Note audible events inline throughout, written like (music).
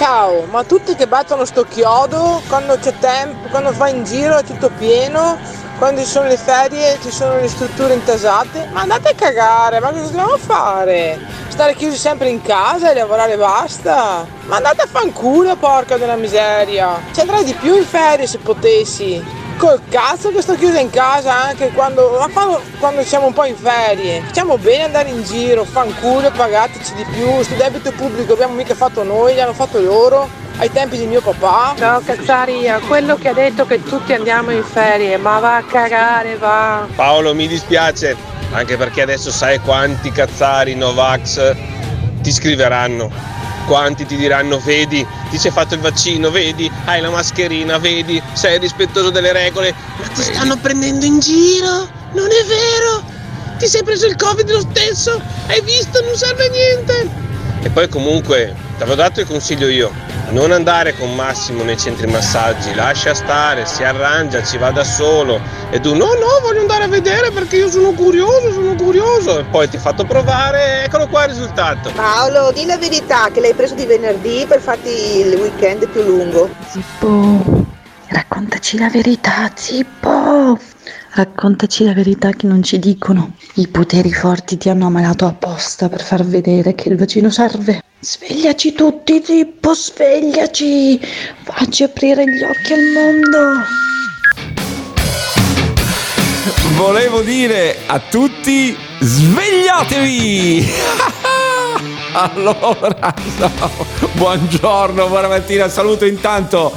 Ciao, ma tutti che battono sto chiodo quando c'è tempo, quando vai in giro è tutto pieno, quando ci sono le ferie ci sono le strutture intasate, ma andate a cagare, ma cosa dobbiamo fare? Stare chiusi sempre in casa e lavorare basta? Ma andate a fanculo, porca della miseria! Ci andrei di più in ferie se potessi! Col cazzo che sto chiusa in casa anche quando, ma quando, quando siamo un po' in ferie. Facciamo bene andare in giro, fanculo, pagateci di più. Sto debito pubblico abbiamo mica fatto noi, li hanno fatto loro ai tempi di mio papà. No, Cazzaria, quello che ha detto che tutti andiamo in ferie, ma va a cagare, va. Paolo, mi dispiace, anche perché adesso sai quanti cazzari Novax ti scriveranno. Quanti ti diranno, vedi, ti sei fatto il vaccino, vedi, hai la mascherina, vedi, sei rispettoso delle regole, ma ti stanno prendendo in giro, non è vero? Ti sei preso il covid lo stesso, hai visto, non serve a niente. E poi comunque, ti avevo dato il consiglio io, non andare con Massimo nei centri massaggi, lascia stare, si arrangia, ci va da solo. E tu no, no, voglio andare a vedere perché io sono curioso, sono curioso. E poi ti ho fatto provare, eccolo qua il risultato. Paolo, di la verità che l'hai preso di venerdì per farti il weekend più lungo. Zippo, raccontaci la verità, Zippo. Raccontaci la verità che non ci dicono. I poteri forti ti hanno ammalato apposta per far vedere che il vaccino serve. Svegliaci tutti, Zippo, svegliaci. Facci aprire gli occhi al mondo. Volevo dire a tutti svegliatevi! (laughs) Allora, (laughs) no. buongiorno, buona mattina, saluto intanto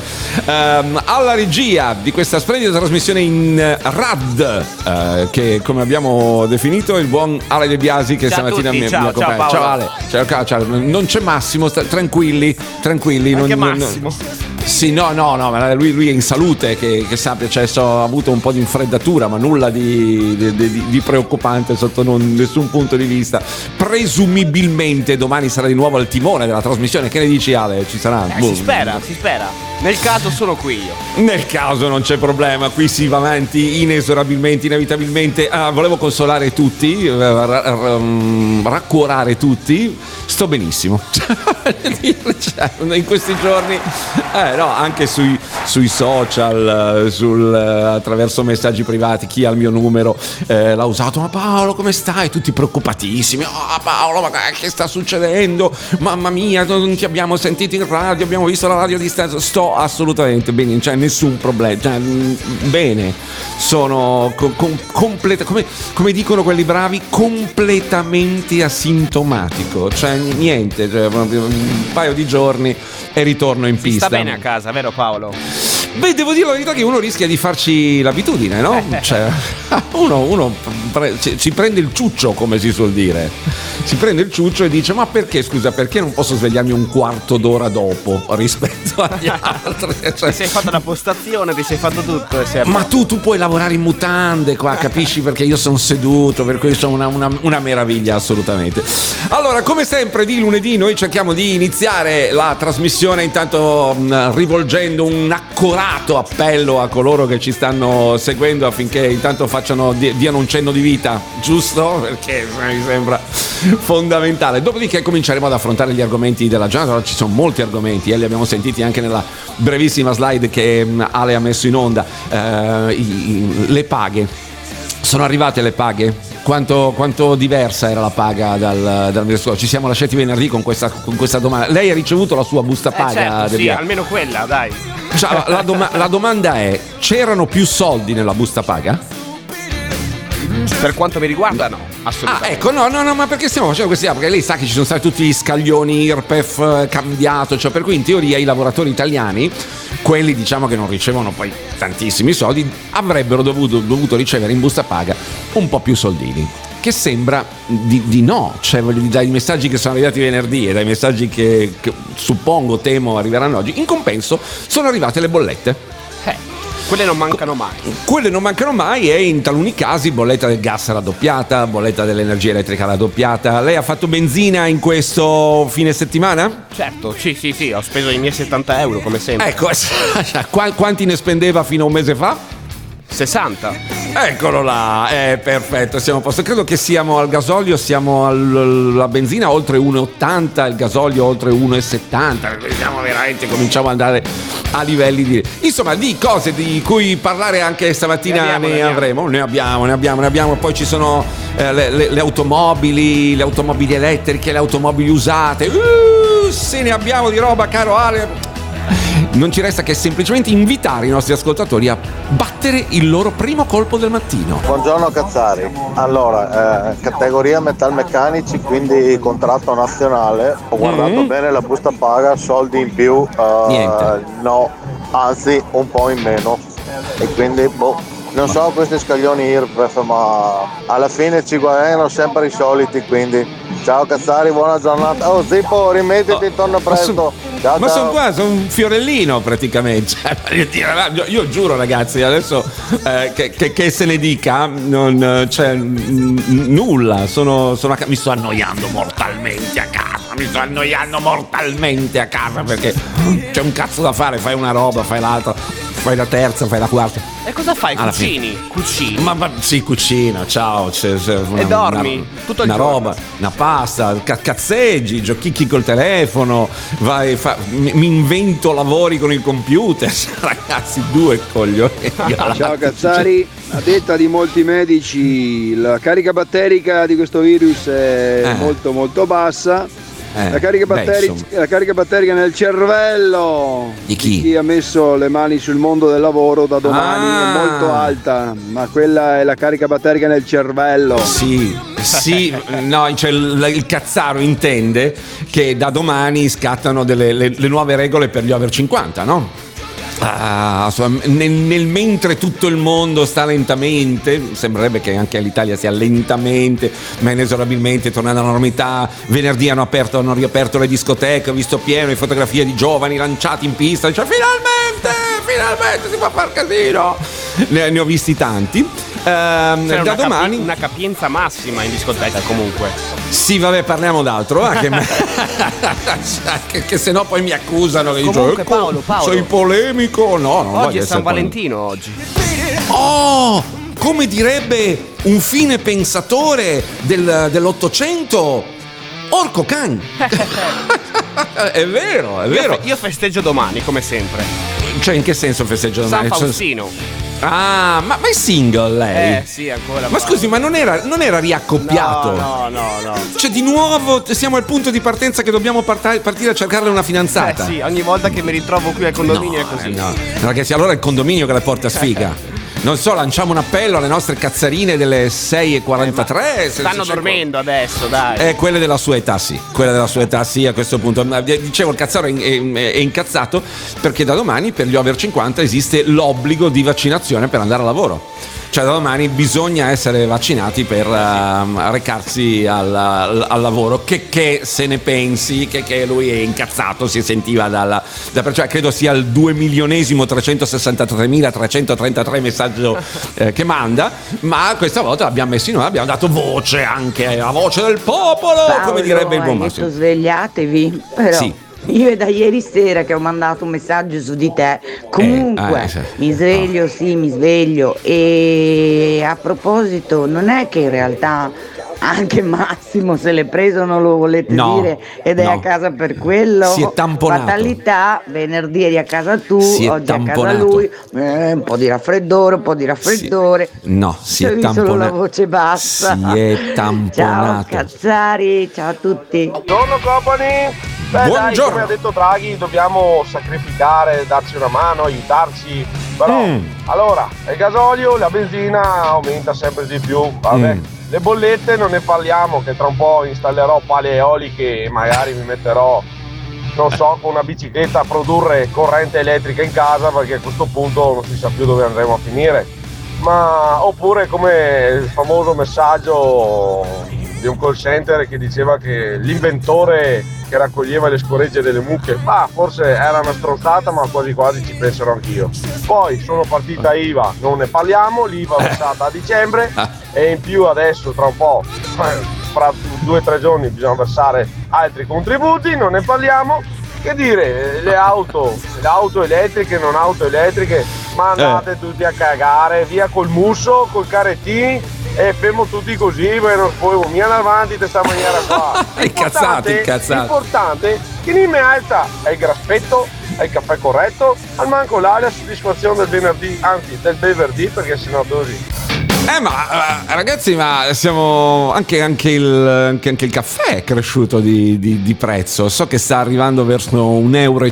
ehm, alla regia di questa splendida trasmissione in eh, RAD, eh, che come abbiamo definito il buon Ale De Biasi che Ciao stamattina tutti, mi, ciao, mi accompagna. ciao, Ciao. Ale, ciao, ciao, ciao. non c'è Massimo, sta- tranquilli, tranquilli. Anche non- non- Massimo. Sì, no, no, no, ma lui, lui è in salute, che, che sappia, cioè, so, ha avuto un po' di infreddatura, ma nulla di, di- di- di preoccupante sotto non- nessun punto di vista. Presumibilmente domani sarà di nuovo al timone della trasmissione. Che ne dici, Ale? Ci sarà? Eh, Boh. si spera, si spera. Nel caso sono qui io. Nel caso non c'è problema, qui si va avanti inesorabilmente, inevitabilmente. Ah, volevo consolare tutti, eh, mm, raccuorare tutti. Sto benissimo. (laughs) Cioè, (laughs) In questi giorni, eh, no, anche sui, sui social, eh, sul, eh, attraverso messaggi privati, chi ha il mio numero eh, l'ha usato. Ma Paolo, come stai? Tutti preoccupatissimi. Oh, Paolo, ma che sta succedendo? Mamma mia, non ti abbiamo sentito in radio, abbiamo visto la radio a distanza. Sto assolutamente bene, non c'è nessun problema. Cioè, mm, bene, sono co- com- completa- come, come dicono quelli bravi, completamente asintomatico. Cioè, niente, cioè, un paio di giorni e ritorno in Sta pista. bene a casa, vero Paolo? Beh, devo dire la verità che uno rischia di farci l'abitudine, no? (laughs) Cioè, uno, uno pre- ci prende il ciuccio, come si suol dire. Si prende il ciuccio e dice: Ma perché, scusa, perché non posso svegliarmi un quarto d'ora dopo rispetto agli altri? Cioè, (laughs) Ti sei fatto la postazione, ti sei fatto tutto. E sei ma tu, tu puoi lavorare in mutande qua, (laughs) capisci? Perché io sono seduto, per cui sono una, una- una meraviglia assolutamente. Allora, come sempre di lunedì noi cerchiamo di iniziare la trasmissione intanto mh, rivolgendo un accorato appello a coloro che ci stanno seguendo affinché intanto facciano, di- diano un cenno di vita, giusto? Perché mi sembra fondamentale. Dopodiché cominceremo ad affrontare gli argomenti della giornata. Allora, ci sono molti argomenti, eh, li abbiamo sentiti anche nella brevissima slide che mh, Ale ha messo in onda. Eh, i- le paghe. Sono arrivate le paghe? Quanto, quanto diversa era la paga dal, dal mese scorso? Ci siamo lasciati venerdì con questa, con questa domanda. Lei ha ricevuto la sua busta Eh, paga? certo, De sì, Biasi? almeno quella, dai. Cioè, la, doma- la domanda è: c'erano più soldi nella busta paga? Per quanto mi riguarda, no, Ah, assolutamente. ecco, no, no, no, ma perché stiamo facendo questi? Perché lei sa che ci sono stati tutti gli scaglioni IRPEF eh, cambiato, cioè per cui in teoria i lavoratori italiani, quelli diciamo che non ricevono poi tantissimi soldi, avrebbero dovuto, dovuto ricevere in busta paga un po' più soldini. Che sembra di, di no, cioè dai messaggi che sono arrivati venerdì e dai messaggi che, che suppongo, temo arriveranno oggi, in compenso sono arrivate le bollette. Eh, quelle non mancano mai. Quelle non mancano mai e in taluni casi bolletta del gas raddoppiata, bolletta dell'energia elettrica raddoppiata. Lei ha fatto benzina in questo fine settimana? Certo, sì, sì, sì, ho speso i miei 70 euro come sempre. Ecco, (laughs) qua- quanti ne spendeva fino a un mese fa? 60. Eccolo là, è perfetto, siamo a posto. Credo che siamo al gasolio, siamo alla benzina oltre 1,80, il gasolio oltre 1,70. Siamo veramente, cominciamo ad andare a livelli di... Insomma, di cose di cui parlare anche stamattina ne, abbiamo, ne ne avremo. Ne abbiamo, ne abbiamo, ne abbiamo. Poi ci sono eh, le, le- le automobili, le automobili elettriche, le automobili usate. Uh, se ne abbiamo di roba, caro Ale. Non ci resta che semplicemente invitare i nostri ascoltatori a battere il loro primo colpo del mattino. Buongiorno Cazzari, allora eh, categoria metalmeccanici quindi contratto nazionale, ho guardato Mhm. bene la busta paga, soldi in più, eh, Niente. no, anzi un po' in meno e quindi boh, non so questi scaglioni IRPEF ma alla fine ci guadagnano sempre i soliti quindi ciao Cazzari, buona giornata, oh Zippo rimettiti, torna presto, ciao Ma sono qua, sono un fiorellino praticamente. (laughs) Cioè, io, io giuro ragazzi, adesso eh, che, che- che se ne dica, non c'è mm, nulla. Sono, sono a ca- mi sto annoiando mortalmente a casa. Mi sto annoiando mortalmente a casa perché c'è un cazzo da fare. Fai una roba, fai l'altra, fai la terza, fai la quarta. E cosa fai? Alla Cucini? Cucini? Ma, ma sì, cucina, ciao. c'è- c'è una, E dormi? una- Tutto il una giorno? roba, una pasta, ca- cazzeggi, giochicchi col telefono, vai, fa- mi, mi invento lavori con il computer. (laughs) Ragazzi, due coglioni. Ciao Cazzari, a detta di molti medici la carica batterica di questo virus è Eh. molto molto bassa. Eh, La carica, batteri- la carica batterica nel cervello Di chi? ha messo le mani sul mondo del lavoro da domani Ah. è molto alta, ma quella è la carica batterica nel cervello. Sì, sì, no, cioè il, il cazzaro intende che da domani scattano delle, le, le nuove regole per gli over 50, no? Ah, nel, nel mentre tutto il mondo sta lentamente, sembrerebbe che anche l'Italia sia lentamente, ma inesorabilmente tornando alla normalità. Venerdì hanno aperto, hanno riaperto le discoteche, ho visto pieno di fotografie di giovani lanciati in pista. Dice, finalmente, finalmente si può far casino. Ne, ne ho visti tanti. Ehm, da una, capi- domani. una capienza massima in discoteca comunque. Sì, vabbè, parliamo d'altro. eh, che, (laughs) me- che, che se no poi mi accusano. Che Comunque, "Ecco, Paolo, Paolo." Sei polemico? No, non Oggi è San polemico. Valentino oggi. Oh, come direbbe un fine pensatore del- dell'Ottocento, Orco Khan. (laughs) è vero, è Io, vero. fe- io festeggio domani, come sempre. Cioè, in che senso festeggio San domani? Cioè- Faustino. Ah, ma, ma è single lei? Eh sì, ancora. Ma scusi, ma non era, non era riaccoppiato? No, no, no, no. Cioè, di nuovo siamo al punto di partenza che dobbiamo parta- partire a cercarle una Eh fidanzata. sì, ogni volta che mi ritrovo qui al condominio è così. Eh, no. Ragazzi, allora è il condominio che le porta sfiga. (laughs) Non so, lanciamo un appello alle nostre cazzarine delle 6.43. se- Stanno dormendo adesso, dai. eh, quelle della sua età sì, quelle della sua età sì a questo punto. Eh, Dicevo, il cazzaro è, è- è incazzato perché da domani per gli over 50 esiste l'obbligo di vaccinazione per andare a lavoro. Cioè da domani bisogna essere vaccinati per ehm, recarsi al, al- al lavoro. Che, che se ne pensi, che, che lui è incazzato, si sentiva dalla... da- cioè, credo sia il 2 milionesimo 363.333 messaggio (laughs) eh, che manda, ma questa volta l'abbiamo messo in noi, abbiamo dato voce anche, la voce del popolo, come direbbe il buon Massimo. svegliatevi, però Sì. (laughs) io è da ieri sera che ho mandato un messaggio su di te. Comunque, eh, sì. mi sveglio, sì, mi sveglio. E a proposito, non è che in realtà anche Massimo se l'è preso, non lo volete No, dire, ed è no. a casa per quello. Si è tamponato. Fatalità, venerdì eri a casa tu, Si è oggi a casa tamponato. lui, eh, un po' di raffreddore, un po' di raffreddore. No, si è Avevi solo la tamponato. voce bassa. Si è Ciao tamponato. Cazzari, ciao a tutti. Buongiorno company! Beh dai, Buongiorno. come ha detto Draghi, dobbiamo sacrificare, darci una mano, aiutarci. Però, Mm. allora, il gasolio, la benzina aumenta sempre di più. Vabbè. Mm. Le bollette non ne parliamo, che tra un po' installerò pale eoliche e magari mi metterò, non so, con una bicicletta a produrre corrente elettrica in casa perché a questo punto non si sa più dove andremo a finire. Ma oppure come il famoso messaggio di un call center che diceva che l'inventore che raccoglieva le scoregge delle mucche, ma forse era una stronzata, ma quasi quasi ci penserò anch'io. Poi sono partita IVA, non ne parliamo, l'IVA versata a dicembre e in più adesso tra un po', (laughs) fra due o tre giorni bisogna versare altri contributi, non ne parliamo. Che dire, le auto, le auto elettriche, non auto elettriche, Ma andate tutti a cagare, via col musso, col carettini e fermo tutti così, bueno, poi mi andare avanti questa maniera qua. (laughs) Incazzati, incazzati. L'importante che non mi alza è il graspetto, è il caffè corretto, al manco là la soddisfazione del venerdì, anzi del venerdì perché sennò così. Eh ma eh, ragazzi, ma siamo anche, anche, il, anche, anche il caffè è cresciuto di, di- di prezzo. So che sta arrivando verso 1,50 euro,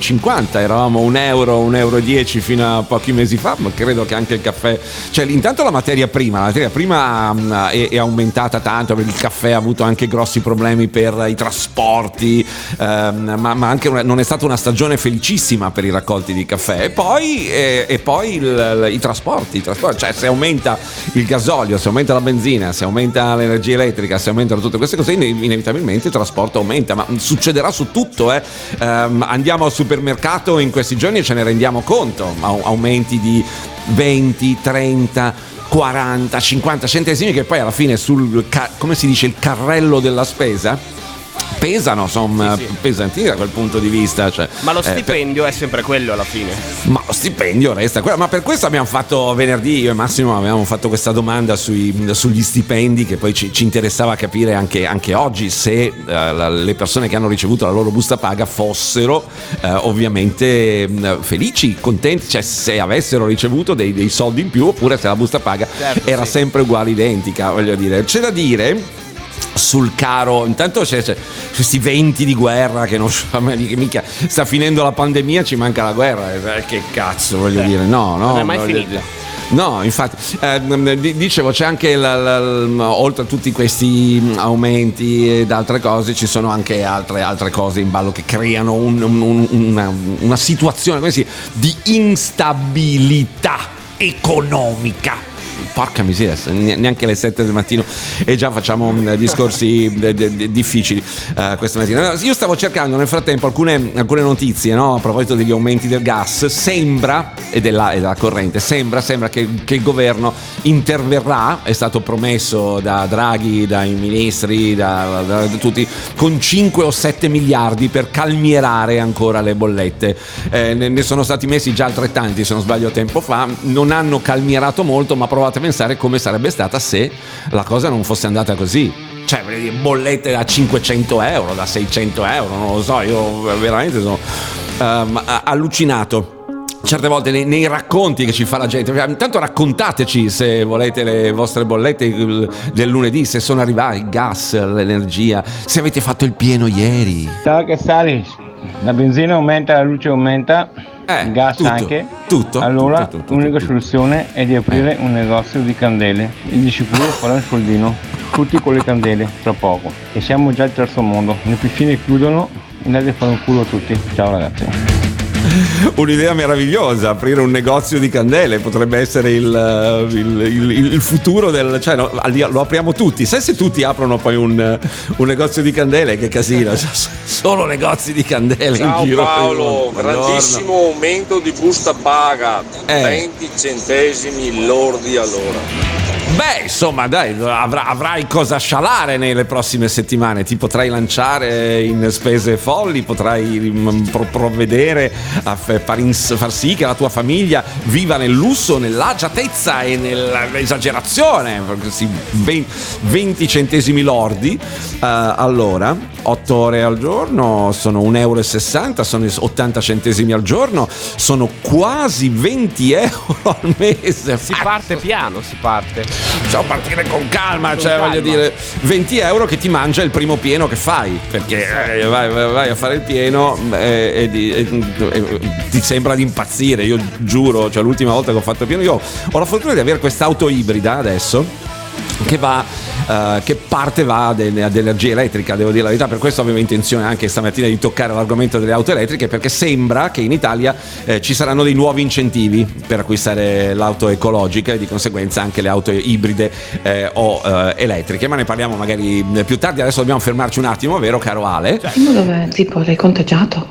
eravamo 1 euro, 1,10 euro fino a pochi mesi fa, ma credo che anche il caffè. Cioè, intanto la materia prima, la materia prima mh, è, è aumentata tanto il caffè ha avuto anche grossi problemi per i trasporti, ehm, ma, ma anche una- non è stata una stagione felicissima per i raccolti di caffè. E poi, e, e poi il- i trasporti, i trasporti, cioè se aumenta il gasolio, se aumenta la benzina, se aumenta l'energia elettrica, se aumentano tutte queste cose, ine- inevitabilmente il trasporto aumenta, ma succederà su tutto. eh. Ehm, andiamo al supermercato in questi giorni e ce ne rendiamo conto, Au- aumenti di 20, 30. 40, 50 centesimi che poi alla fine sul, come si dice, il carrello della spesa pesano, sono pesanti da quel punto di vista. Cioè, Ma lo eh, per- stipendio è sempre quello alla fine. ma lo stipendio resta quello. Ma per questo abbiamo fatto venerdì, io e Massimo avevamo fatto questa domanda sui- sugli stipendi che poi ci, ci interessava capire anche, anche oggi se eh, la- le persone che hanno ricevuto la loro busta paga fossero eh, ovviamente mh, felici, contenti, cioè se avessero ricevuto dei, dei soldi in più oppure se la busta paga Certo, era sì. sempre uguale, identica, voglio dire. C'è da dire sul caro intanto c'è, c'è questi venti di guerra che non (laughs) me che mica sta finendo la pandemia ci manca la guerra eh, che cazzo voglio Eh, dire no no non è mai voglio finita. No, infatti, eh, dicevo, c'è anche, la- la- la- oltre a tutti questi mm, aumenti ed altre cose, ci sono anche altre, altre cose in ballo che creano un- un- una, una situazione come si, di instabilità economica. Porca miseria, ne- neanche le 7 del mattino e già facciamo mm, discorsi eh, d- d- difficili eh, questa mattina. Io stavo cercando nel frattempo alcune, alcune notizie no? a proposito degli aumenti del gas. Sembra, e della, e della corrente, sembra, sembra che, che il governo interverrà, è stato promesso da Draghi, dai ministri, da, da- da tutti, con 5 o 7 miliardi per calmierare ancora le bollette. Eh, ne, ne sono stati messi già altrettanti, se non sbaglio, tempo fa. Non hanno calmierato molto, ma provate pensare come sarebbe stata se la cosa non fosse andata così. Cioè, bollette da 500 euro, da 600 euro, non lo so, io veramente sono a- allucinato. Certe volte nei, nei racconti che ci fa la gente, intanto raccontateci se volete le vostre bollette del lunedì, se sono arrivati il gas, l'energia, se avete fatto il pieno ieri. Ciao Cassari, la benzina aumenta, la luce aumenta, il gas tutto, anche. tutto, Allora tutto, tutto, l'unica soluzione è di aprire un negozio di candele e di sicuro farà un soldino. Tutti con le candele, tra poco. E siamo già al terzo mondo. Le piscine chiudono andate a fare un culo a tutti. Ciao ragazzi. Un'idea meravigliosa, aprire un negozio di candele potrebbe essere il, eh, il- il- il futuro del... cioè no, lo apriamo tutti, sai se tutti aprono poi un, un negozio di candele, che casino, (laughs) solo negozi di candele in Ciao giro. per il Paolo. Buongiorno. grandissimo aumento di busta paga, Eh. 20 centesimi lordi all'ora. Beh, insomma, dai, avra- avrai cosa scialare nelle prossime settimane. Ti potrai lanciare in spese folli, potrai mm, pro- provvedere a f- far, ins- far sì che la tua famiglia viva nel lusso, nell'agiatezza e nell'esagerazione. Sì, ven- 20 centesimi lordi eh, all'ora, 8 ore al giorno, sono 1,60 euro, sono 80 centesimi al giorno, sono quasi 20 euro (laughs) al mese. Si parte piano, si parte. Cioè, partire con calma, cioè calma. voglio dire 20 euro che ti mangia il primo pieno che fai, perché eh, vai, vai- vai a fare il pieno eh, e, e- e- ti sembra di impazzire, io giuro, cioè l'ultima volta che ho fatto il pieno, io ho la fortuna di avere quest'auto ibrida adesso che va eh, che parte va ad ad energia elettrica devo dire la verità per questo avevo intenzione anche stamattina di toccare l'argomento delle auto elettriche perché sembra che in Italia eh, ci saranno dei nuovi incentivi per acquistare l'auto ecologica e di conseguenza anche le auto ibride eh, o eh, elettriche ma ne parliamo magari più tardi adesso dobbiamo fermarci un attimo vero caro Ale? Ma dov'è Zippo? L'hai conteggiato?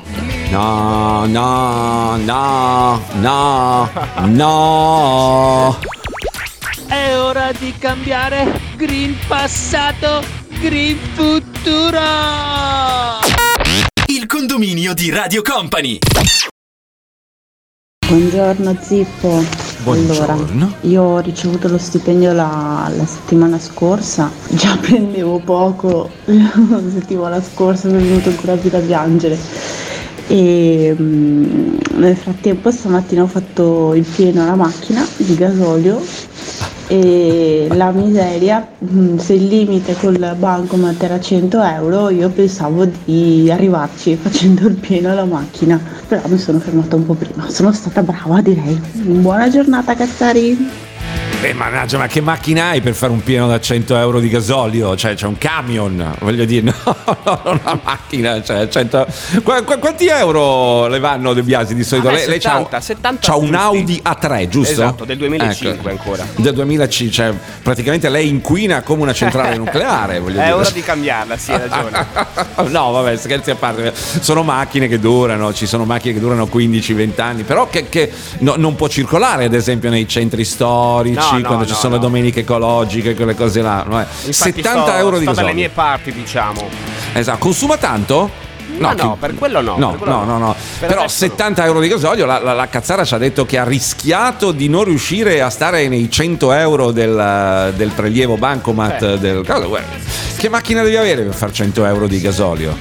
no no no no no È ora di cambiare green passato, green futuro. Il condominio di Radio Company. Buongiorno Zippo, Allora, io ho ricevuto lo stipendio la, la settimana scorsa, già (laughs) prendevo poco la settimana scorsa, mi è venuto ancora più da piangere. E mm, nel frattempo stamattina ho fatto il pieno alla macchina di gasolio e la miseria, mm, se il limite col bancomat era 100 euro, io pensavo di arrivarci facendo il pieno alla macchina, però mi sono fermata un po' prima, sono stata brava direi. Buona giornata Cazzari! Eh, mannaggia, ma che macchina hai per fare un pieno da 100 euro di gasolio? Cioè, c'è un camion, voglio dire, (laughs) no, no, non una macchina. Cioè, 100... Qu- qu- quanti euro le vanno De Biasi di solito? Beh, lei, lei c'ha- 70, 70 c'ha un. Audi A3, giusto? Esatto, del 2005 Ecco. ancora. Del 2005, cioè, praticamente lei inquina come una centrale (laughs) nucleare, voglio È dire. ora di cambiarla, sì, hai ragione. (laughs) No, vabbè, scherzi a parte. Sono macchine che durano, ci sono macchine che durano 15-20 anni, però che, che no- non può circolare, ad esempio, nei centri storici, No, no, quando ci no, sono no. le domeniche ecologiche, quelle cose là. eh. Infatti 70 sto, euro di sto dalle gasolio. mie parti, diciamo. Esatto, consuma tanto? No, no, per quello no, No, quello no, no, no. Per Però adesso no. 70 euro di gasolio, la, la- la cazzara ci ha detto che ha rischiato di non riuscire a stare nei 100 euro del, del prelievo bancomat Eh. del Che macchina devi avere per fare 100 euro di gasolio?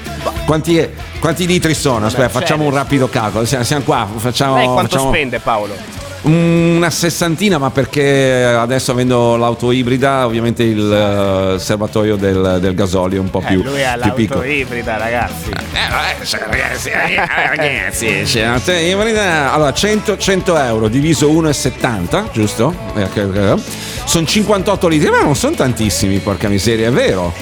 Quanti, quanti litri sono? Aspetta, Mercedes. facciamo un rapido calcolo. Siamo, siamo qua, facciamo. Lei quanto facciamo- spende Paolo? Una sessantina, ma perché adesso avendo l'auto ibrida, ovviamente il eh, serbatoio del, del gasolio è un po' più, Eh, lui ha più l'auto piccolo. ibrida, ragazzi. Ragazzi, cioè, cioè, in verità, allora 100, 100 euro diviso 1,70, giusto? Eh, ok. Sono 58 litri, ma non sono tantissimi, porca miseria, è vero.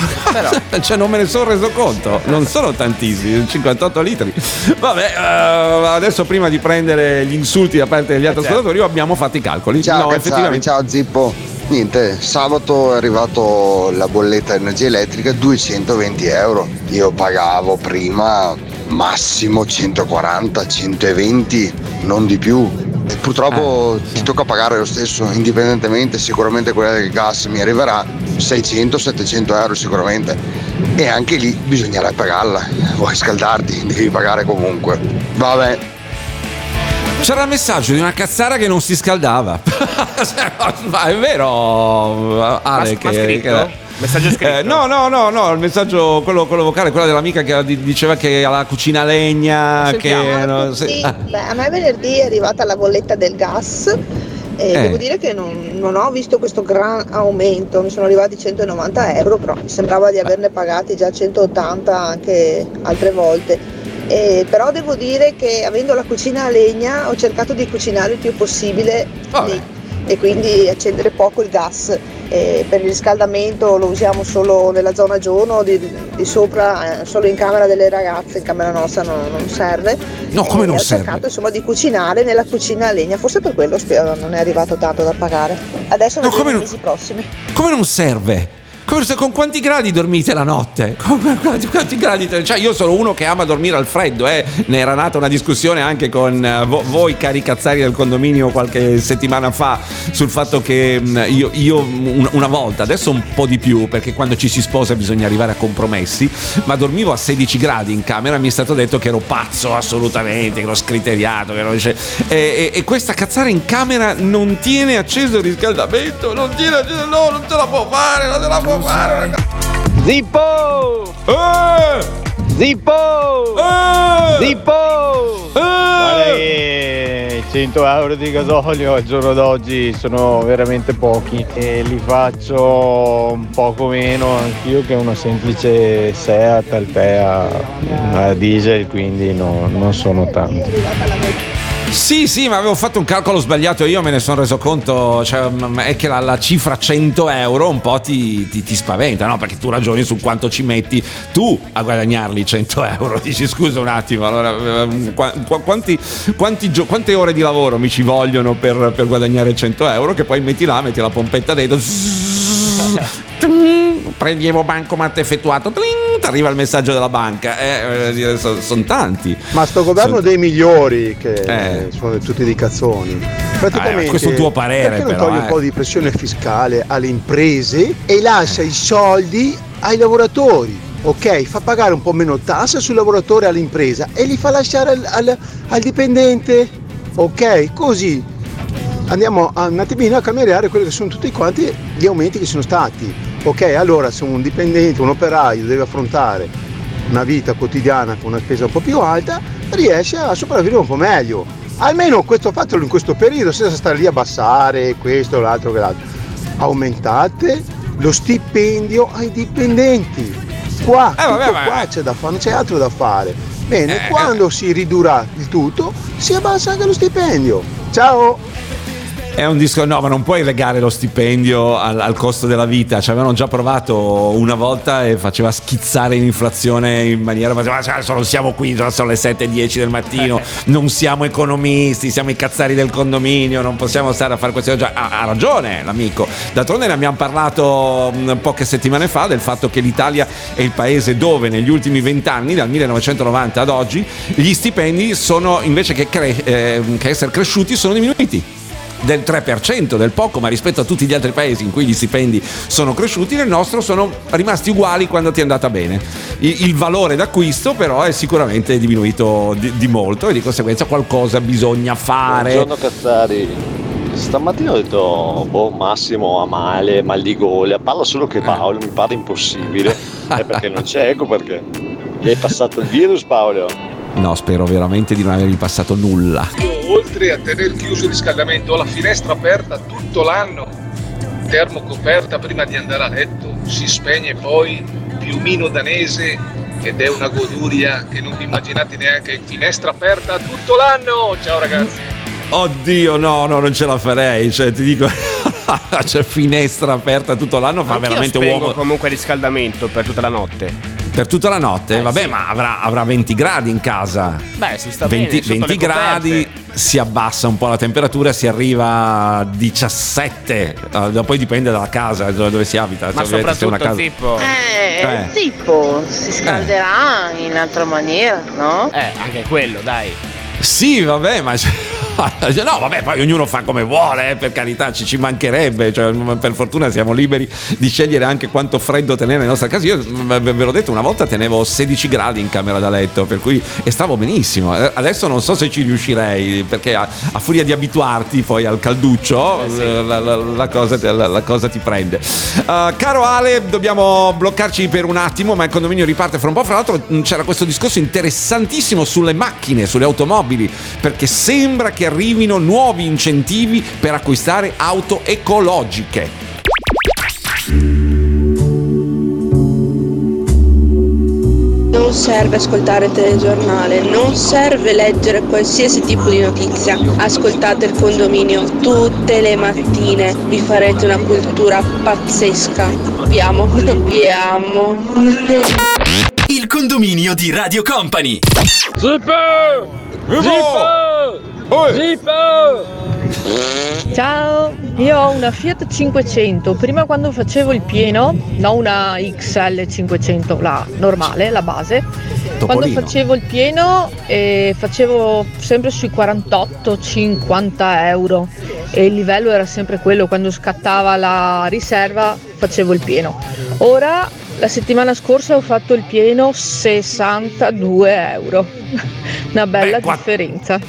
(laughs) cioè, non me ne sono reso conto, non sono tantissimi, 58 litri. Vabbè, eh, adesso prima di prendere gli insulti da parte degli altri ascoltatori, abbiamo fatto i calcoli. Ciao, no, Cazzari, effettivamente. ciao Zippo. Niente, sabato è arrivato la bolletta di energia elettrica 220 euro. Io pagavo prima massimo 140, 120, non di più. E purtroppo ti tocca pagare lo stesso, indipendentemente, sicuramente quella del gas mi arriverà 600-700 euro sicuramente. E anche lì bisognerà pagarla. Vuoi scaldarti, devi pagare comunque. Vabbè, C'era il messaggio di una cazzara che non si scaldava. (laughs) Ma è vero, Ale? Ma- ma che, scritto? che- Messaggio scritto? Eh, no, no, no, no, il messaggio, quello, quello vocale, quella dell'amica che di- diceva che ha la cucina a legna, che... no, Sì, sì, ah, beh, a me venerdì è arrivata la bolletta del gas e Eh. devo dire che non, non ho visto questo gran aumento, mi sono arrivati 190 euro, però mi sembrava di averne pagati già 180 anche altre volte. Eh, però devo dire che avendo la cucina a legna ho cercato di cucinare il più possibile lì e quindi accendere poco il gas. Eh, per il riscaldamento lo usiamo solo nella zona giorno, di, di sopra eh, solo in camera delle ragazze, in camera nostra non, non serve. No, come E non ho serve? cercato insomma di cucinare nella cucina a legna, forse per quello spero non è arrivato tanto da pagare. Adesso No, come non- mesi prossimi. come non serve? Con quanti gradi dormite la notte? (laughs) Con quanti, quanti gradi? Cioè, io sono uno che ama dormire al freddo, eh. Ne era nata una discussione anche con eh, vo- voi, cari cazzari del condominio, qualche settimana fa, sul fatto che mh, io, io un- una volta, adesso un po' di più, perché quando ci si sposa bisogna arrivare a compromessi, ma dormivo a 16 gradi in camera, mi è stato detto che ero pazzo assolutamente, che ero scriteriato, che ero- cioè, e, e- e questa cazzara in camera non tiene acceso il riscaldamento, non tiene acceso, no, non te la può fare, non te la può fare, ragazzi. Zippo! Zippo! Zippo! Guarda che 100 euro di gasolio al giorno d'oggi sono veramente pochi e li faccio un poco meno anch'io che una semplice Seat Altea a diesel quindi no- non sono tanti. Sì, sì, ma avevo fatto un calcolo sbagliato io, me ne sono reso conto. Cioè, è che la, la cifra 100 euro un po' ti, ti- ti spaventa, no? Perché tu ragioni su quanto ci metti tu a guadagnarli 100 euro. (laughs) Dici scusa un attimo, allora ehm, qua- qua- quanti, quanti quante ore di lavoro mi ci vogliono per, per guadagnare 100 euro? Che poi metti là, metti la pompetta dentro. (laughs) Tling, Prelievo bancomat effettuato, ti arriva il messaggio della banca. Eh, sono tanti. Ma sto governo Son- dei migliori, che Eh. sono tutti dei cazzoni. Ah, Praticamente, eh, questo è il tuo parere, perché non però, toglie eh. un po' di pressione fiscale alle imprese e lascia i soldi ai lavoratori? Ok, fa pagare un po' meno tasse sul lavoratore all'impresa e li fa lasciare al, al- al dipendente. Ok, così andiamo a- un attimino a cambiare quelli che sono tutti quanti gli aumenti che sono stati. Ok, allora se un dipendente, un operaio deve affrontare una vita quotidiana con una spesa un po' più alta, riesce a sopravvivere un po' meglio. Almeno questo fatelo in questo periodo, senza stare lì a abbassare questo, l'altro, quell'altro. Aumentate lo stipendio ai dipendenti. Qua, Eh, vabbè, ma- qua c'è da fare, non c'è altro da fare. Bene, Eh, quando si ridurrà il tutto, si abbassa anche lo stipendio. Ciao! È un disco, no, ma non puoi legare lo stipendio al, al costo della vita. Ci avevano già provato una volta e faceva schizzare l'inflazione in maniera. Ma adesso non siamo qui, sono le 7-10 del mattino, (laughs) non siamo economisti, siamo i cazzari del condominio, non possiamo stare a fare queste cose. Ha, ha ragione l'amico. D'altronde ne abbiamo parlato mh, poche settimane fa del fatto che l'Italia è il paese dove negli ultimi vent'anni, dal 1990 ad oggi, gli stipendi sono invece che, cre- eh, che essere cresciuti, sono diminuiti del 3%, del poco, ma rispetto a tutti gli altri paesi in cui gli stipendi sono cresciuti, nel nostro sono rimasti uguali quando ti è andata bene. Il, il valore d'acquisto però è sicuramente diminuito di, di molto e di conseguenza qualcosa bisogna fare. Buongiorno Cazzari. Stamattina ho detto, boh, Massimo ha male, mal di gola, parla solo che Paolo, mi pare impossibile. È (laughs) perché non c'è, ecco perché. Gli hai passato il virus Paolo? No, spero veramente di non avergli passato nulla. Oltre a tenere chiuso il riscaldamento, ho la finestra aperta tutto l'anno, termocoperta prima di andare a letto, si spegne poi, piumino danese ed è una goduria che non vi immaginate neanche, finestra aperta tutto l'anno, ciao ragazzi. Oddio, no, no, non ce la farei. Cioè, ti dico, (laughs) c'è finestra aperta tutto l'anno, fa Anch'io veramente uomo. comunque riscaldamento per tutta la notte. Per tutta la Eh, notte? Vabbè, ma avrà, avrà 20 gradi in casa. Beh, si sta 20, bene sotto 20 le gradi, si abbassa un po' la temperatura, si arriva a 17. Eh, poi dipende dalla casa, dove dove si abita. Ma Cioè, ovviamente se è una soprattutto casa- Zippo. Eh, Eh. tipo, si scalderà in altra maniera, no? Eh, anche quello, dai. Sì, vabbè, ma. (laughs) No, vabbè, poi ognuno fa come vuole, eh, per carità, ci, ci mancherebbe. Cioè, per fortuna siamo liberi di scegliere anche quanto freddo tenere nella nostra casa. Io mm, ve l'ho detto, una volta tenevo 16 gradi in camera da letto, per cui e stavo benissimo. Eh, Adesso non so se ci riuscirei, perché a, a furia di abituarti poi al calduccio, eh, la, la- la cosa, la- cosa ti prende. Uh, caro Ale, dobbiamo bloccarci per un attimo, ma il condominio riparte fra un po'. Fra l'altro mh, c'era questo discorso interessantissimo sulle macchine, sulle automobili, perché sembra che arrivino nuovi incentivi per acquistare auto ecologiche. Non serve ascoltare il telegiornale, non serve leggere qualsiasi tipo di notizia. Ascoltate il condominio tutte le mattine, vi farete una cultura pazzesca. Vi amo, (laughs) vi amo. Il condominio di Radio Company. Zippo! Zippo! Ciao, io ho una Fiat 500, prima quando facevo il pieno, non una XL 500, la normale, la base, quando Topolino. facevo il pieno eh, facevo sempre sui 48-50 euro. E il livello era sempre quello, quando scattava la riserva facevo il pieno. Ora, la settimana scorsa ho fatto il pieno 62 euro, (laughs) una bella differenza.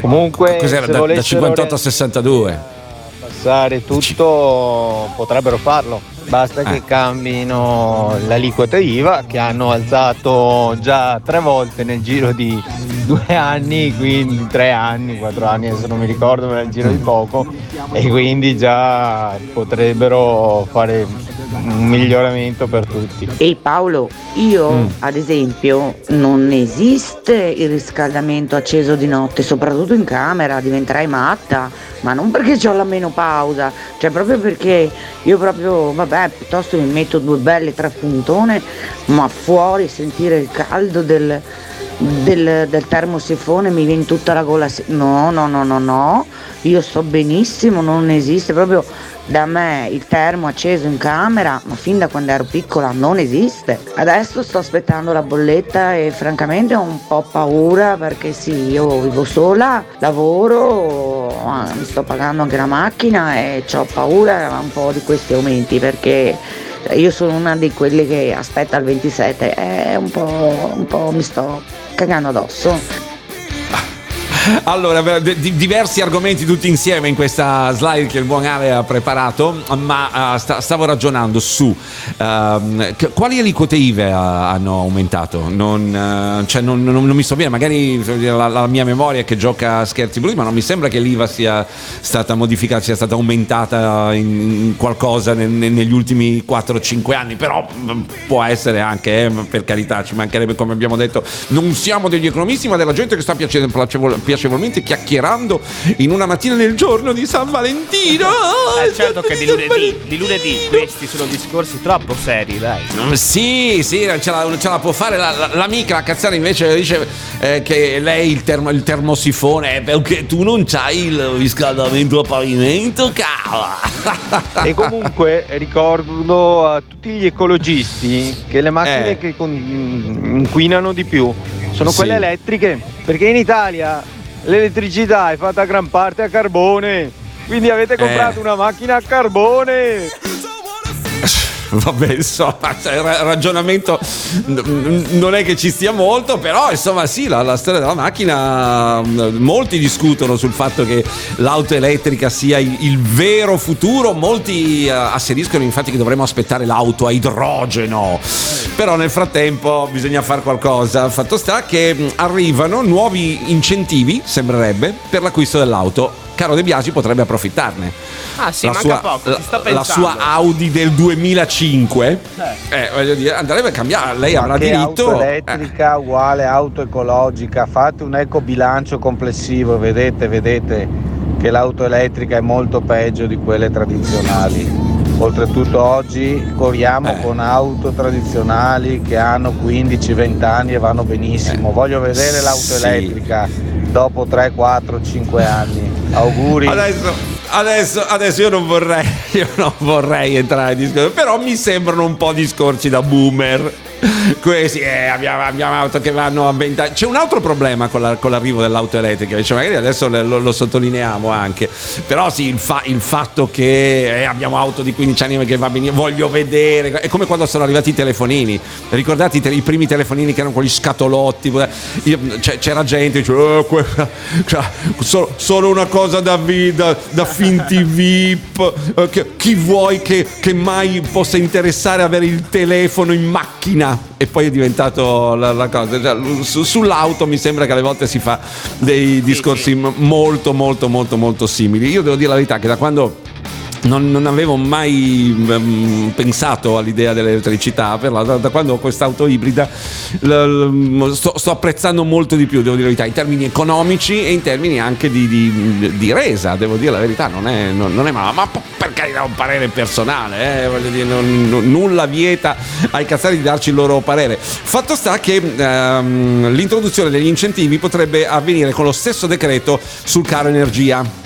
Comunque, Cos'era se da, da volessero 58 a 62? passare tutto, potrebbero farlo. Basta che Eh. cambino l'aliquota IVA che hanno alzato già tre volte nel giro di due anni, quindi tre anni, quattro anni, adesso non mi ricordo, ma nel giro di poco, e quindi già potrebbero fare un miglioramento per tutti. Ehi Paolo, io Mm. ad esempio non esiste il riscaldamento acceso di notte, soprattutto in camera, diventerai matta, ma non perché ho la menopausa, cioè proprio perché io proprio, vabbè, piuttosto mi metto due belle tre puntone, ma fuori sentire il caldo del, del, del termosifone mi viene tutta la gola. No, no, no, no, no, io sto benissimo, non esiste proprio da me il termo acceso in camera, ma fin da quando ero piccola non esiste. Adesso sto aspettando la bolletta e francamente ho un po' paura perché sì, io vivo sola, lavoro, ah, mi sto pagando anche la macchina e ho paura un po' di questi aumenti perché io sono una di quelle che aspetta il 27 e un po', un po' mi sto cagando addosso. Allora, diversi argomenti tutti insieme in questa slide che il buon Ale ha preparato, ma sta- stavo ragionando su che- quali aliquote IVE ha- hanno aumentato. Non, eh, cioè, non- non- non mi so bene, magari la, la mia memoria che gioca a scherzi blu, ma non mi sembra che l'IVA sia stata modificata, sia stata aumentata in, qualcosa ne- ne- negli ultimi 4-5 anni, però mm, può essere anche, eh, per carità, ci mancherebbe come abbiamo detto, non siamo degli economisti, ma della gente che sta piace- piacevol- piacevolmente chiacchierando in una mattina nel giorno di San Valentino. Eh, certo che di lunedì, di lunedì questi sono discorsi troppo seri, dai. Mm, Sì, sì, ce la, ce la può fare la- la- l'amica, la Cazzara invece dice eh, che lei il, termo- il termosifone è perché tu non c'hai il riscaldamento a pavimento, cava. E comunque ricordo a tutti gli ecologisti che le macchine Eh. che con- inquinano di più sono Sì. quelle elettriche, perché in Italia l'elettricità è fatta gran parte a carbone, quindi avete comprato Eh. una macchina a carbone. (laughs) (laughs) Vabbè, insomma, cioè, il ra- ragionamento non è che ci stia molto, però insomma sì, la, la storia della macchina, molti discutono sul fatto che l'auto elettrica sia il, il vero futuro, molti eh, asseriscono infatti che dovremmo aspettare l'auto a idrogeno, però nel frattempo bisogna fare qualcosa. Fatto sta che arrivano nuovi incentivi, sembrerebbe, per l'acquisto dell'auto. Caro De Biasi potrebbe approfittarne Ah sì, la manca sua, poco, la, la sua Audi del 2005 eh, voglio dire andrebbe a cambiare lei Ma avrà diritto auto eh, elettrica uguale auto ecologica, fate un ecobilancio complessivo, vedete, vedete che l'auto elettrica è molto peggio di quelle tradizionali. Oltretutto oggi corriamo Eh. con auto tradizionali che hanno 15-20 anni e vanno benissimo. Voglio vedere l'auto sì. elettrica dopo 3, 4, 5 anni. Auguri. adesso, adesso, adesso io non vorrei (laughs) io non vorrei entrare in discorso però mi sembrano un po' discorsi da boomer questi eh, abbiamo, abbiamo auto che vanno a 20 anni c'è un altro problema con, la- con l'arrivo dell'auto elettrica cioè magari adesso lo, lo sottolineiamo anche però sì il, fa- il fatto che eh, abbiamo auto di 15 anni che va benissimo voglio vedere è come quando sono arrivati i telefonini ricordate i, te- i primi telefonini che erano quegli scatolotti Io- c'è- c'era gente diceva "Eh, quella- cioè, so- solo una cosa da, vi- da, da finti VIP eh, che- chi vuoi che, che mai possa interessare avere il telefono in macchina e poi è diventato la, la cosa. Cioè, su- sull'auto mi sembra che alle volte si fa dei discorsi molto molto molto molto simili. Io devo dire la verità che da quando non, non avevo mai mm, pensato all'idea dell'elettricità, però da, da quando ho quest'auto ibrida l- l- sto, sto apprezzando molto di più, devo dire la verità, in termini economici e in termini anche di, di- di resa, devo dire la verità, non è, non, non è male, ma per carità un parere personale, eh, voglio dire, non- nulla vieta ai cazzari di darci il loro parere. Fatto sta che ehm, l'introduzione degli incentivi potrebbe avvenire con lo stesso decreto sul caro energia.